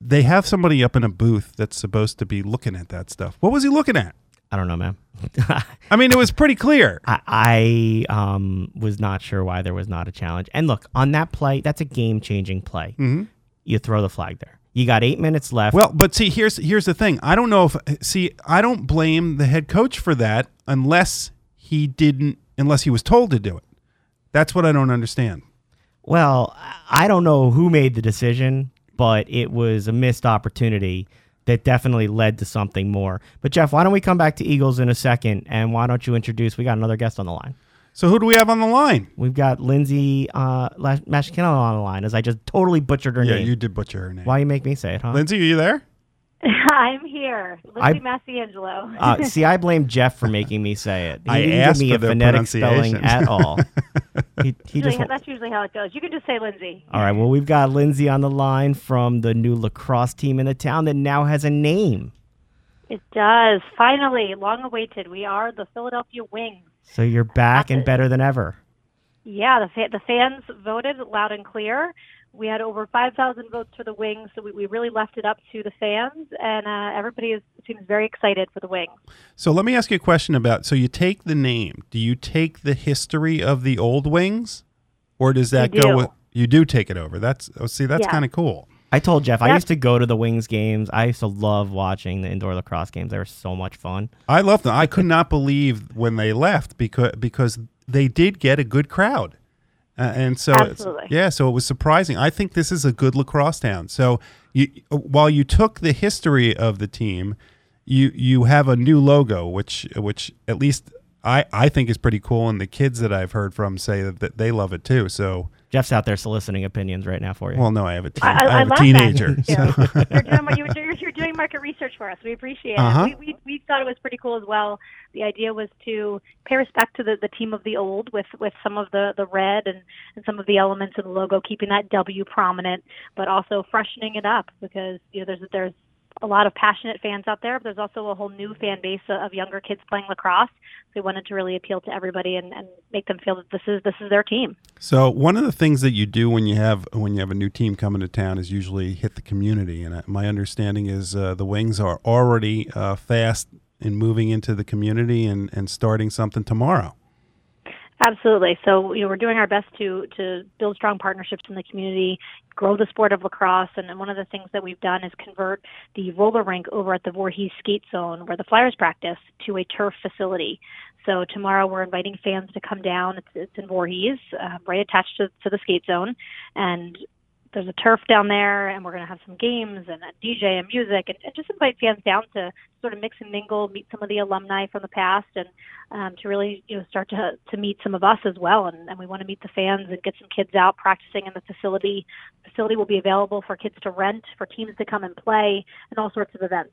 They have somebody up in a booth that's supposed to be looking at that stuff. What was he looking at? I don't know, man. *laughs* I mean, it was pretty clear. I, I um, was not sure why there was not a challenge. And look, on that play, that's a game changing play. Mhm. You throw the flag there. You got eight minutes left. Well, but see, here's here's the thing. I don't know if see, I don't blame the head coach for that unless he didn't, unless he was told to do it. That's what I don't understand. Well, I don't know who made the decision, but it was a missed opportunity that definitely led to something more. But Jeff, why don't we come back to Eagles in a second, and why don't you introduce? We got another guest on the line. So who do we have on the line? We've got Lindsay uh, Mashkina on the line, as I just totally butchered her Yeah, name. Yeah, you did butcher her name. Why you make me say it, huh? Lindsay, are you there? *laughs* I'm here, I- Lindsay Massiangelo. Uh, *laughs* see, I blame Jeff for making me say it. He I didn't asked give me for a the phonetic spelling pronunciation. at all. *laughs* he, he Usually- just that's usually how it goes. You can just say Lindsay. all right. Well, we've got Lindsay on the line from the new lacrosse team in the town that now has a name. It does. Finally, long awaited. We are the Philadelphia Wings. So you're back and That's it. better than ever. Yeah, the fa- the fans voted loud and clear. We had over 5,000 votes for the Wings, so we, we really left it up to the fans, and uh, everybody is, seems very excited for the Wings. So let me ask you a question about. So you take the name. Do you take the history of the old wings, or does that We go? With, you do take it over. That's oh, see, that's Yeah. kind of cool. I told Jeff I used to go to the Wings games. I used to love watching the indoor lacrosse games. They were so much fun. I loved them. I could not believe when they left because because they did get a good crowd, uh, and so yeah, so it was surprising. I think this is a good lacrosse town. So you while you took the history of the team, you you have a new logo, which which at least I I think is pretty cool, and the kids that I've heard from say that, that they love it too. So Jeff's out there soliciting opinions right now for you. well, no, I have a teen, I, I, I have love a teenager. That. so- you're, doing, you're, you're doing market research for us. We appreciate Uh-huh. it. We, we, we thought it was pretty cool as well. The idea was to pay respect to the, the team of the old with, with some of the, the red and, and some of the elements of the logo, keeping that W prominent, but also freshening it up because you know there's there's a lot of passionate fans out there, but there's also a whole new fan base of younger kids playing lacrosse. So we wanted to really appeal to everybody and, and make them feel that this is this is their team. So one of the things that you do when you have when you have a new team coming to town is usually hit the community, and uh, my understanding is uh, the Wings are already uh, fast in moving into the community and, and starting something tomorrow. Absolutely. So you know, we're doing our best to to build strong partnerships in the community, grow the sport of lacrosse, and, one of the things that we've done is convert the roller rink over at the Voorhees Skate Zone, where the Flyers practice, to a turf facility. So tomorrow we're inviting fans to come down. It's, it's in Voorhees, uh, right attached to, to the skate zone, and there's a turf down there, and we're going to have some games and a DJ and music, and, and just invite fans down to sort of mix and mingle, meet some of the alumni from the past, and um, to really you know start to to meet some of us as well. And, and we want to meet the fans and get some kids out practicing in the facility. The facility will be available for kids to rent, for teams to come and play, and all sorts of events.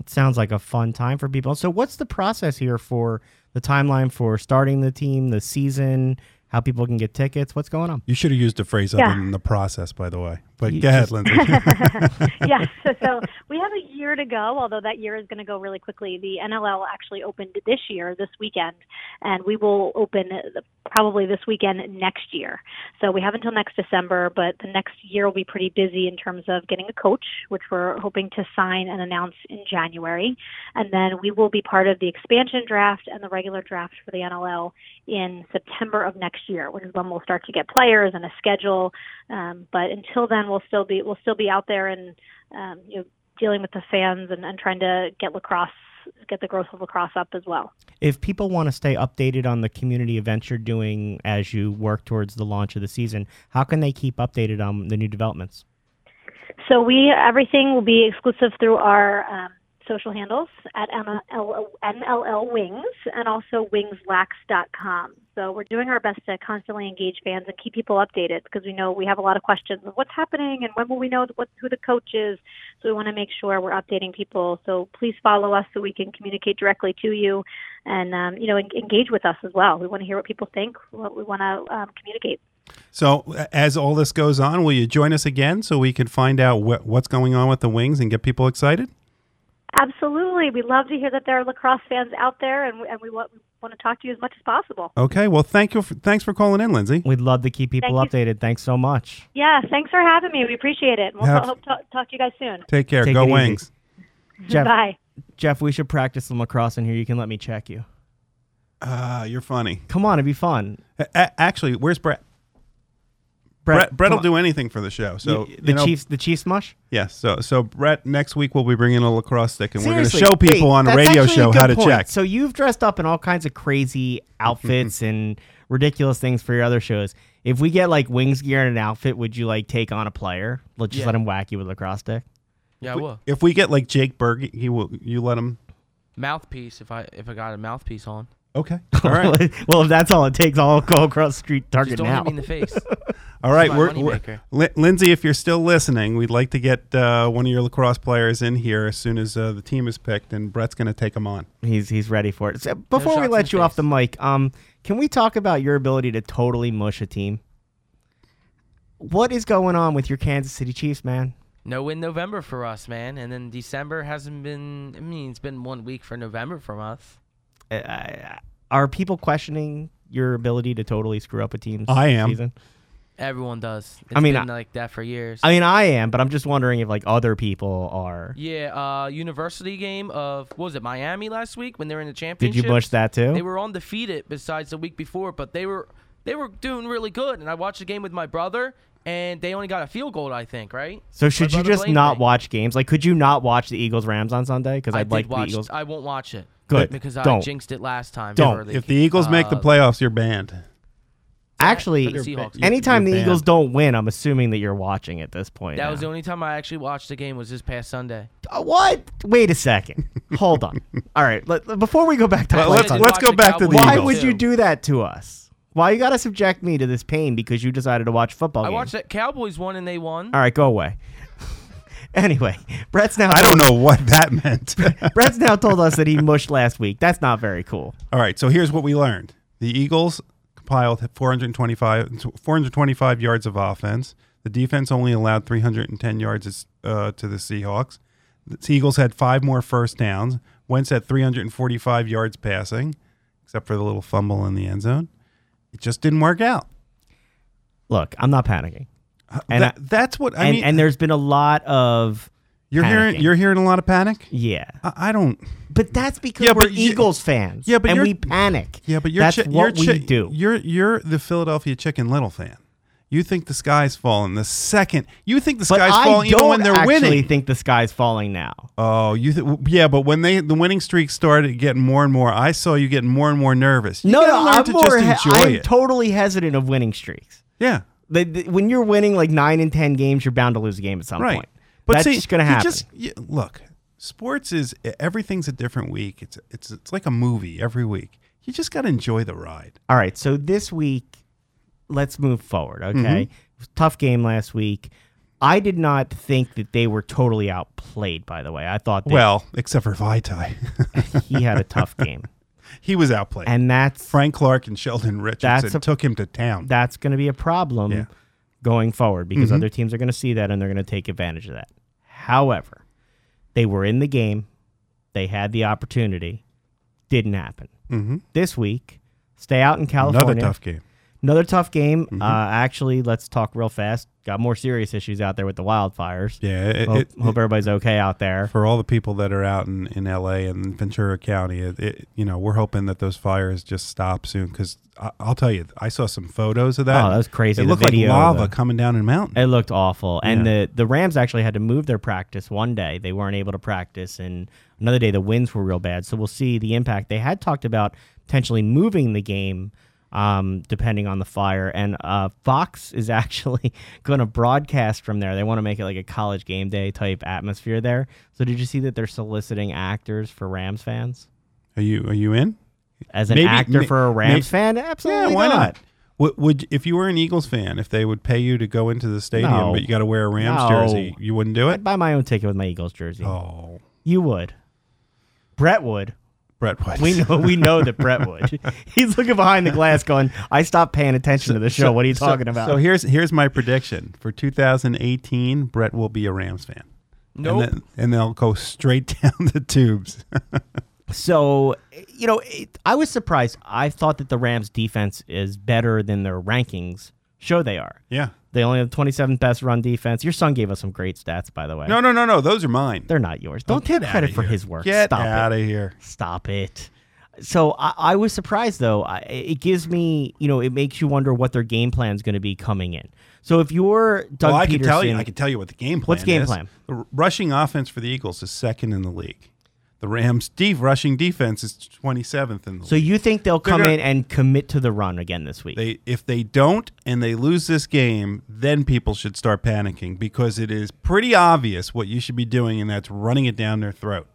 It sounds like a fun time for people. So, what's the process here for the timeline for starting the team, the season, how people can get tickets? What's going on? You should have used a phrase Yeah. other than the process, by the way. But You go ahead, Lindsay. *laughs* yes. So, so we have a year to go, although that year is going to go really quickly. The NLL actually opened this year, this weekend, and we will open uh, probably this weekend next year. So we have until next December, but the next year will be pretty busy in terms of getting a coach, which we're hoping to sign and announce in January. And then we will be part of the expansion draft and the regular draft for the NLL in September of next year, which is when we'll start to get players and a schedule. Um, but until then, we'll still be we'll still be out there and um, you know dealing with the fans and, and trying to get lacrosse get the growth of lacrosse up as well. If people want to stay updated on the community events you're doing as you work towards the launch of the season, how can they keep updated on the new developments? So we everything will be exclusive through our um, social handles at NLL Wings and also wingslax.com. So we're doing our best to constantly engage fans and keep people updated because we know we have a lot of questions of what's happening and when will we know what, who the coach is. So we want to make sure we're updating people. So please follow us so we can communicate directly to you and um, you know en- engage with us as well. We want to hear what people think. What we want to um, communicate. So, as all this goes on, will you join us again so we can find out wh- what's going on with the Wings and get people excited? Absolutely. We love to hear that there are lacrosse fans out there, and we, and we want, we want to talk to you as much as possible. Okay. Well, thank you. For, thanks for calling in, Lindsay. We'd love to keep people Thank updated. Thanks so much. Yeah, thanks for having me. We appreciate it. We'll Have- hope to talk to you guys soon. Take care. Take Go. Wings. *laughs* Jeff, Bye. Jeff, we should practice some lacrosse in here. You can let me check you. Ah, you're funny. Come on, it'd be fun. A- a- actually, where's Brett? Brett, Brett will do anything for the show. So the you know, Chiefs, the Chiefs mush. Yes. So so Brett next week we'll be bringing a lacrosse stick and Seriously, we're going to show people wait, on a radio show good how to point. check. So you've dressed up in all kinds of crazy outfits *laughs* and ridiculous things for your other shows. If we get like wings gear and an outfit, would you like take on a player? Let's just Yeah. let him whack you with a lacrosse stick. Yeah, I will. If we get like Jake Berg, he will. You let him. Mouthpiece. If I if I got a mouthpiece on, Okay. *laughs* All right. well, if that's all it takes, I'll go across the street just target don't now. hit me in the face. *laughs* All right. my We're, we're, moneymaker. Lindsay, if you're still listening, we'd like to get uh, one of your lacrosse players in here as soon as uh, the team is picked, and Brett's going to take him on. He's he's ready for it. So before shots we let the you off the mic, um, can we talk about your ability to totally mush a team? What is going on with your Kansas City Chiefs, man? no win November for us, man. And then December hasn't been. I mean, it's been one week for November from us. Uh, are people questioning your ability to totally screw up a team's I am. season? Everyone does. It's I mean, been I- like that for years. I mean, I am, but I'm just wondering if like other people are. yeah, uh, university game of what was it Miami last week when they were in the championship? Did you mush that too? They were undefeated besides the week before, but they were they were doing really good. And I watched the game with my brother, and they only got a field goal, I think, right? so should you just not me. watch games? Like, could you not watch the Eagles Rams on Sunday? Because I I'd did like watch. the Eagles. I won't watch it. Good. because I Don't. jinxed it last time. Don't. If the Eagles make the uh, playoffs, you're banned. Actually, the Seahawks. Anytime you're the Eagles don't win, I'm assuming that you're watching at this point. That now. was the only time I actually watched the game was this past Sunday. Uh, what? Wait a second. *laughs* Hold on. All right. Let, before we go back to Well, let's did let's watch go the back to the Cowboys. why Eagles. would you do that to us? Why you got to subject me to this pain because you decided to watch football? I games? watched that Cowboys won and they won. All right, go away. *laughs* anyway, Brett's now. I don't know what that meant. *laughs* Brett's now told us that he mushed last week. That's not very cool. All right, so here's what we learned: the Eagles compiled 425, 425 yards of offense. The defense only allowed 310 yards uh, to the Seahawks. The Eagles had five more first downs. Wentz had 345 yards passing, except for the little fumble in the end zone. It just didn't work out. Look, I'm not panicking, And That- I- that's what I and mean. and there's been a lot of you're hearing panicking. you're hearing a lot of panic. yeah, I, I don't. but that's because Yeah, we're but you- Eagles fans. Yeah, but and you're- we panic. Yeah, but you're that's chi- what you're we chi- do. You're you're the Philadelphia Chicken Little fan. You think the sky's falling the second you think the But sky's I falling don't even when they're actually winning. think the sky's falling now. oh, you th- yeah, but when they the winning streak started getting more and more, I saw you getting more and more nervous. You no, gotta no, learn I'm to more. just he- enjoy I'm it. totally hesitant of winning streaks. yeah, The, the- when you're winning like nine and ten games, you're bound to lose a game at some right. point. But That's see, just going to you happen. Just, you- look, sports is everything's a different week. It's it's it's like a movie every week. You just got to enjoy the ride. All right, so this week, let's move forward. Okay, Mm-hmm. It was a tough game last week. I did not think that they were totally outplayed. By the way, I thought that Well, except for Vaitai, *laughs* he had a tough *laughs* game, he was outplayed. and that's Frank Clark and Sheldon Richardson That's a- took him to town. that's going to be a problem Yeah. Going forward because Mhm. other teams are going to see that and they're going to take advantage of that. However, they were in the game, they had the opportunity, didn't happen. hmm This week, stay out in California. Another tough game. Another tough game. Mm-hmm. Uh, actually, let's talk real fast. Got more serious issues out there with the wildfires. Yeah, it, hope, it- hope everybody's okay out there. for all the people that are out in, in L.A. and Ventura County, it, it, you know, we're hoping that those fires just stop soon. Because I'll tell you, I saw some photos of that. Oh, that was crazy. It The looked like lava the- coming down a mountain. It looked awful. And Yeah. the, the Rams actually had to move their practice one day. They weren't able to practice. And another day, the winds were real bad. So we'll see the impact. They had talked about potentially moving the game um, depending on the fire. And uh, Fox is *laughs* actually going to broadcast from there. They want to make it like a college game day type atmosphere there. So did you see that they're soliciting actors for Rams fans? Are you are you in? As an Maybe- actor may- for a Rams may- fan? Absolutely yeah, why not? not. Would, would if you were an Eagles fan, if they would pay you to go into the stadium, No. but you got to wear a Rams No. jersey, you wouldn't do I'd it? buy my own ticket with my Eagles jersey. Oh, You would. Brett would. Brett would. We know we know that Brett *laughs* would. He's looking behind the glass, going, "I stopped paying attention to the show. what are you So- talking about?" So here's here's my prediction for 2018. Brett will be a Rams fan. Nope. And, then, and they'll go straight *laughs* down the tubes. *laughs* So, you know, it, I was surprised. I thought that the Rams defense is better than their rankings show they are. yeah. They only have the 27th best run defense. Your son gave us some great stats, by the way. No, no, no, no. Those are mine. They're not yours. Don't Get take credit for his work. Get Stop out it. of here. Stop it. So I, I was surprised though. I, it gives me, you know, it makes you wonder what their game plan is going to be coming in. So if you're Doug well, I Pederson, can tell you. I can tell you what the game plan. What's game is. plan? The rushing offense for the Eagles is second in the league. The Rams' deep rushing defense is 27th in the so league. So you think they'll They're come gonna- in and commit to the run again this week? They if they don't and they lose this game, then people should start panicking because it is pretty obvious what you should be doing, and that's running it down their throat.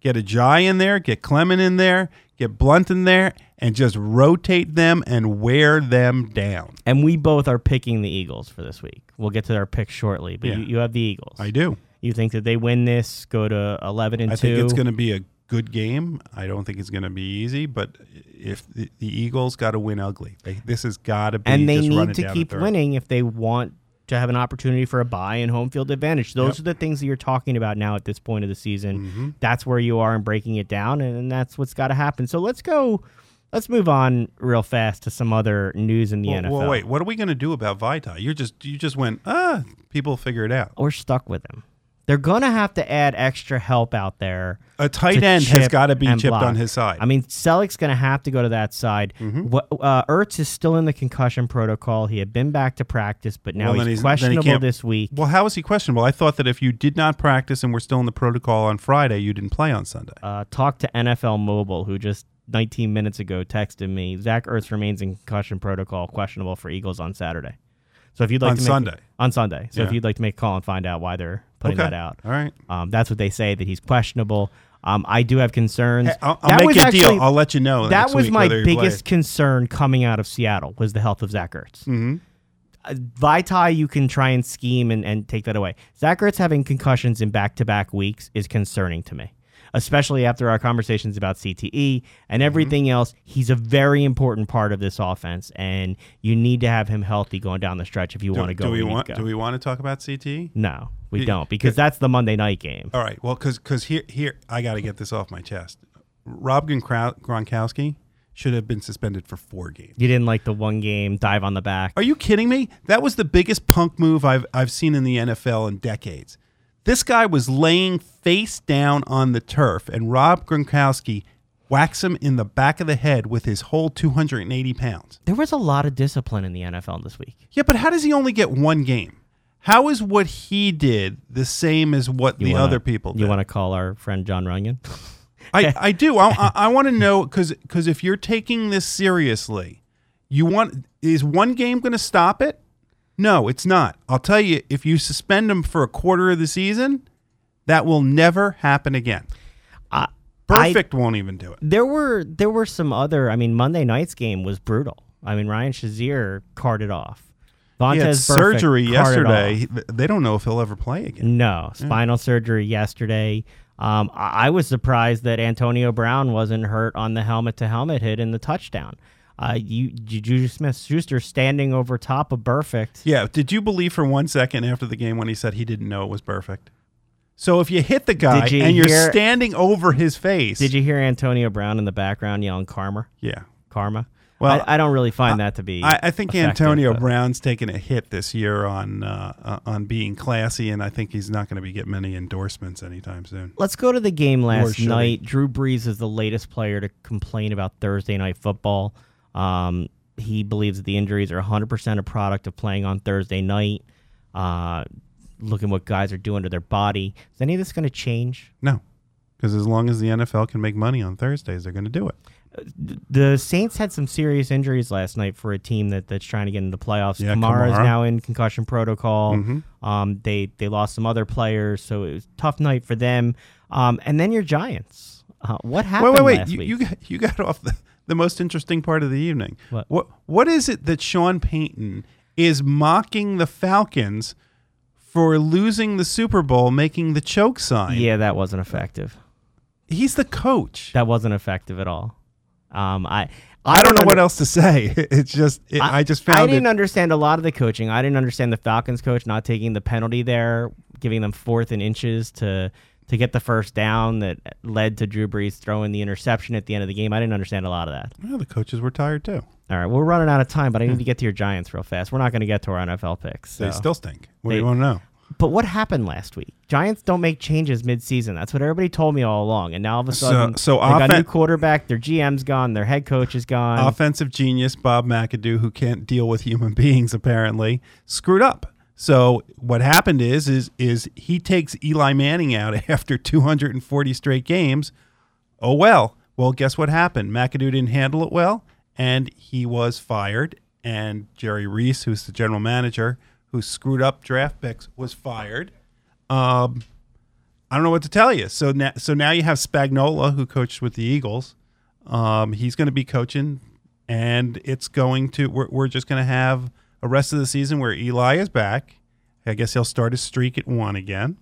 Get Ajayi in there, get Clement in there, get Blunt in there, and just rotate them and wear them down. and we both are picking the Eagles for this week. We'll get to our picks shortly, but Yeah. you, you have the Eagles. I do. You think that they win this, go to 11 and I 2? think it's going to be a good game. I don't think it's going to be easy, but if the, the Eagles got to win ugly, they, this has got to be. and they need to keep winning if they want to have an opportunity for a buy and home field advantage. Those Yep. are the things that you're talking about now at this point of the season. Mm-hmm. That's where you are in breaking it down, and, that's what's got to happen. So let's go. Let's move on real fast to some other news in the Well, NFL. well, wait. What are we going to do about Vaitai? You're just you just went ah. People figure it out. We're stuck with him. They're gonna have to add extra help out there. A tight end has got to be chipped block. on his side. I mean, Celek's going to have to go to that side. Mm-hmm. What uh, Ertz is still in the concussion protocol. He had been back to practice, but now Well, he's, he's- then he questionable this week. well, how is he questionable? I thought that if you did not practice and were still in the protocol on Friday, you didn't play on Sunday. Uh, talk to NFL Mobile, who just 19 minutes ago texted me. Zach Ertz remains in concussion protocol, questionable for Eagles on Saturday. So if you'd like On to make, Sunday. on Sunday. So if you'd like to make a call and find out why they're putting Okay. that out, All right. um, that's what they say that he's questionable. Um, I do have concerns. Hey, I'll, I'll make a actually- deal. I'll let you know. that was my biggest concern coming out of Seattle was the health of Zach Ertz. Mhm. Uh, Vaitai, you can try and scheme and, and take that away. Zach Ertz having concussions in back-to-back weeks is concerning to me, especially after our conversations about CTE and Mm-hmm. everything else. He's a very important part of this offense, and you need to have him healthy going down the stretch if you Do, want to go. do we want? Do we want to talk about CTE? No, we Yeah, don't because that's the Monday night game. All right. Well, because because here here I got to get this off my chest. Rob Gronkowski Gronkowski should have been suspended for four games. You didn't like the one game dive on the back. Are you kidding me? That was the biggest punk move I've I've seen in the NFL in decades. This guy was laying face down on the turf, and Rob Gronkowski whacks him in the back of the head with his whole 280 pounds. There was a lot of discipline in the NFL this week. Yeah, but how does he only get one game? How is what he did the same as what You the wanna- other people did? You want to call our friend Jon Runyan? I, *laughs* I do. I, I, I want to know because if you're taking this seriously, you want is one game going to stop it? No, it's not. I'll tell you, if you suspend him for a quarter of the season, that will never happen again. I- Perfect won't even do it. There were there were some other. I mean, Monday night's game was brutal. I mean, Ryan Shazier carted off. He had surgery yesterday. They don't know if he'll ever play again. No spinal surgery yesterday. Um, I, I was surprised that Antonio Brown wasn't hurt on the helmet to helmet hit in the touchdown. Uh, you Juju Smith Schuster standing over top of Burfict. Yeah. Did you believe for one second after the game when he said he didn't know it was perfect? So if you hit the guy you and you're hear- standing over his face, Did you hear Antonio Brown in the background yelling "Karma"? Yeah. Karma. Well, I, I don't really find that to be. I, I think Antonio but- Brown's taken a hit this year on uh, uh, on being classy, and I think he's not going to be getting many endorsements anytime soon. Let's go to the game last should night. Drew Brees is the latest player to complain about Thursday night football. Um, he believes that the injuries are 100% a product of playing on Thursday night. Uh, looking what guys are doing to their body. Is any of this going to change? No, because as long as the NFL can make money on Thursdays, they're going to do it. The Saints had some serious injuries last night for a team that, that's trying to get into the playoffs. Yeah, Kamara is now in concussion protocol. Mhm. Um, they they lost some other players, so it was a tough night for them. Um, and then your Giants. Uh, what happened Wait, wait, wait! You, you got you got off the, the most interesting part of the evening. What? what what is it that Sean Payton is mocking the Falcons for losing the Super Bowl, making the choke sign? yeah, that wasn't effective. He's the coach. That wasn't effective at all. Um, I I don't know under- what else to say. *laughs* It's just it, I, just found I didn't it. understand a lot of the coaching. I didn't understand the Falcons coach not taking the penalty there, giving them fourth and inches to to get the first down that led to Drew Brees throwing the interception at the end of the game. I didn't understand a lot of that. well, the coaches were tired too. All right, we're running out of time, but I need to get to your Giants real fast. We're not going to get to our NFL picks. They still stink. What do They- you want to know? But what happened last week? Giants don't make changes mid-season. That's what everybody told me all along. And now all of a sudden, so they got a new quarterback. Their GM's gone. Their head coach is gone. Offensive genius Bob McAdoo, who can't deal with human beings apparently, screwed up. So what happened is is is he takes Eli Manning out *laughs* after 240 straight games. Oh well. Well, guess what happened? McAdoo didn't handle it well, and he was fired. And Jerry Reese, who's the general manager, who screwed up draft picks, was fired. Um, I don't know what to tell you. So now, so now you have Spagnuolo, who coached with the Eagles. Um, he's going to be coaching, and it's going to. We're, we're just going to have a rest of the season where Eli is back. I guess he'll start his streak at one again,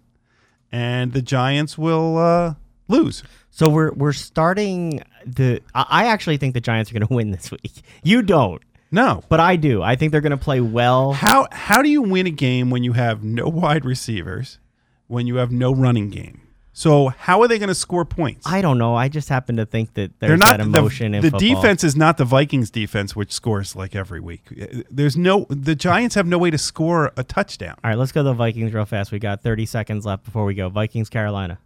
and the Giants will uh, lose. So we're we're starting the. I I actually think the Giants are going to win this week. You don't, No, but I do. I think they're going to play well. how how do you win a game when you have no wide receivers, when you have no running game? So how are they going to score points? I don't know. I just happen to think that there's They're not that emotion the, in the football. defense is not the Vikings defense, which scores like every week. There's no the Giants have no way to score a touchdown. All right, let's go to the Vikings real fast. We got 30 seconds left before we go. Vikings, Carolina.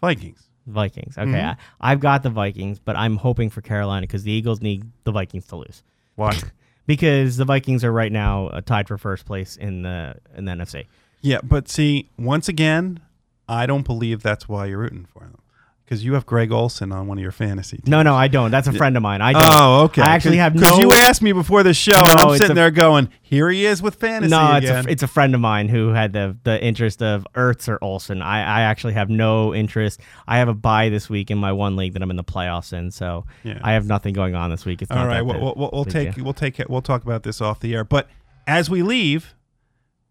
Vikings. Vikings. Okay, Mm-hmm. I, I've got the Vikings, but I'm hoping for Carolina because the Eagles need the Vikings to lose Why? *laughs* because the Vikings are right now uh, tied for first place in the in the NFC. yeah, but see, once again, I don't believe that's why you're rooting for them because you have Greg Olsen on one of your fantasy. Teams. No, no, I don't. That's a friend of mine. I don't. Oh, okay. I actually have no. because you asked me before the show, and I'm sitting a- there going, "Here he is with fantasy no, it's again." a, it's a friend of mine who had the the interest of Ertz or Olsen. I, I actually have no interest. I have a bye this week in my one league that I'm in the playoffs in, so Yeah. I have nothing going on this week. It's All not right, we'll, we'll, we'll take we'll take. We'll talk about this off the air. But as we leave,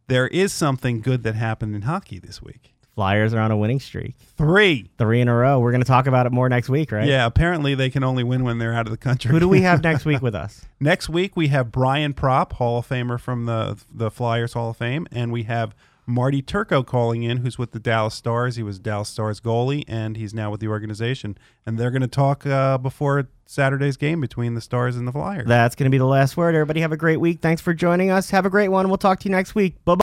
there is something good that happened in hockey this week. Flyers are on a winning streak, Three. three in a row. We're going to talk about it more next week, right? Yeah, apparently they can only win when they're out of the country. Who do we have *laughs* next week with us? Next week we have Brian Propp, Hall of Famer from the the Flyers Hall of Fame, and we have Marty Turco calling in, who's with the Dallas Stars. He was Dallas Stars goalie, and he's now with the organization. And they're going to talk uh, before Saturday's game between the Stars and the Flyers. That's going to be the last word. Everybody have a great week. Thanks for joining us. Have a great one. We'll talk to you next week. Bye bye.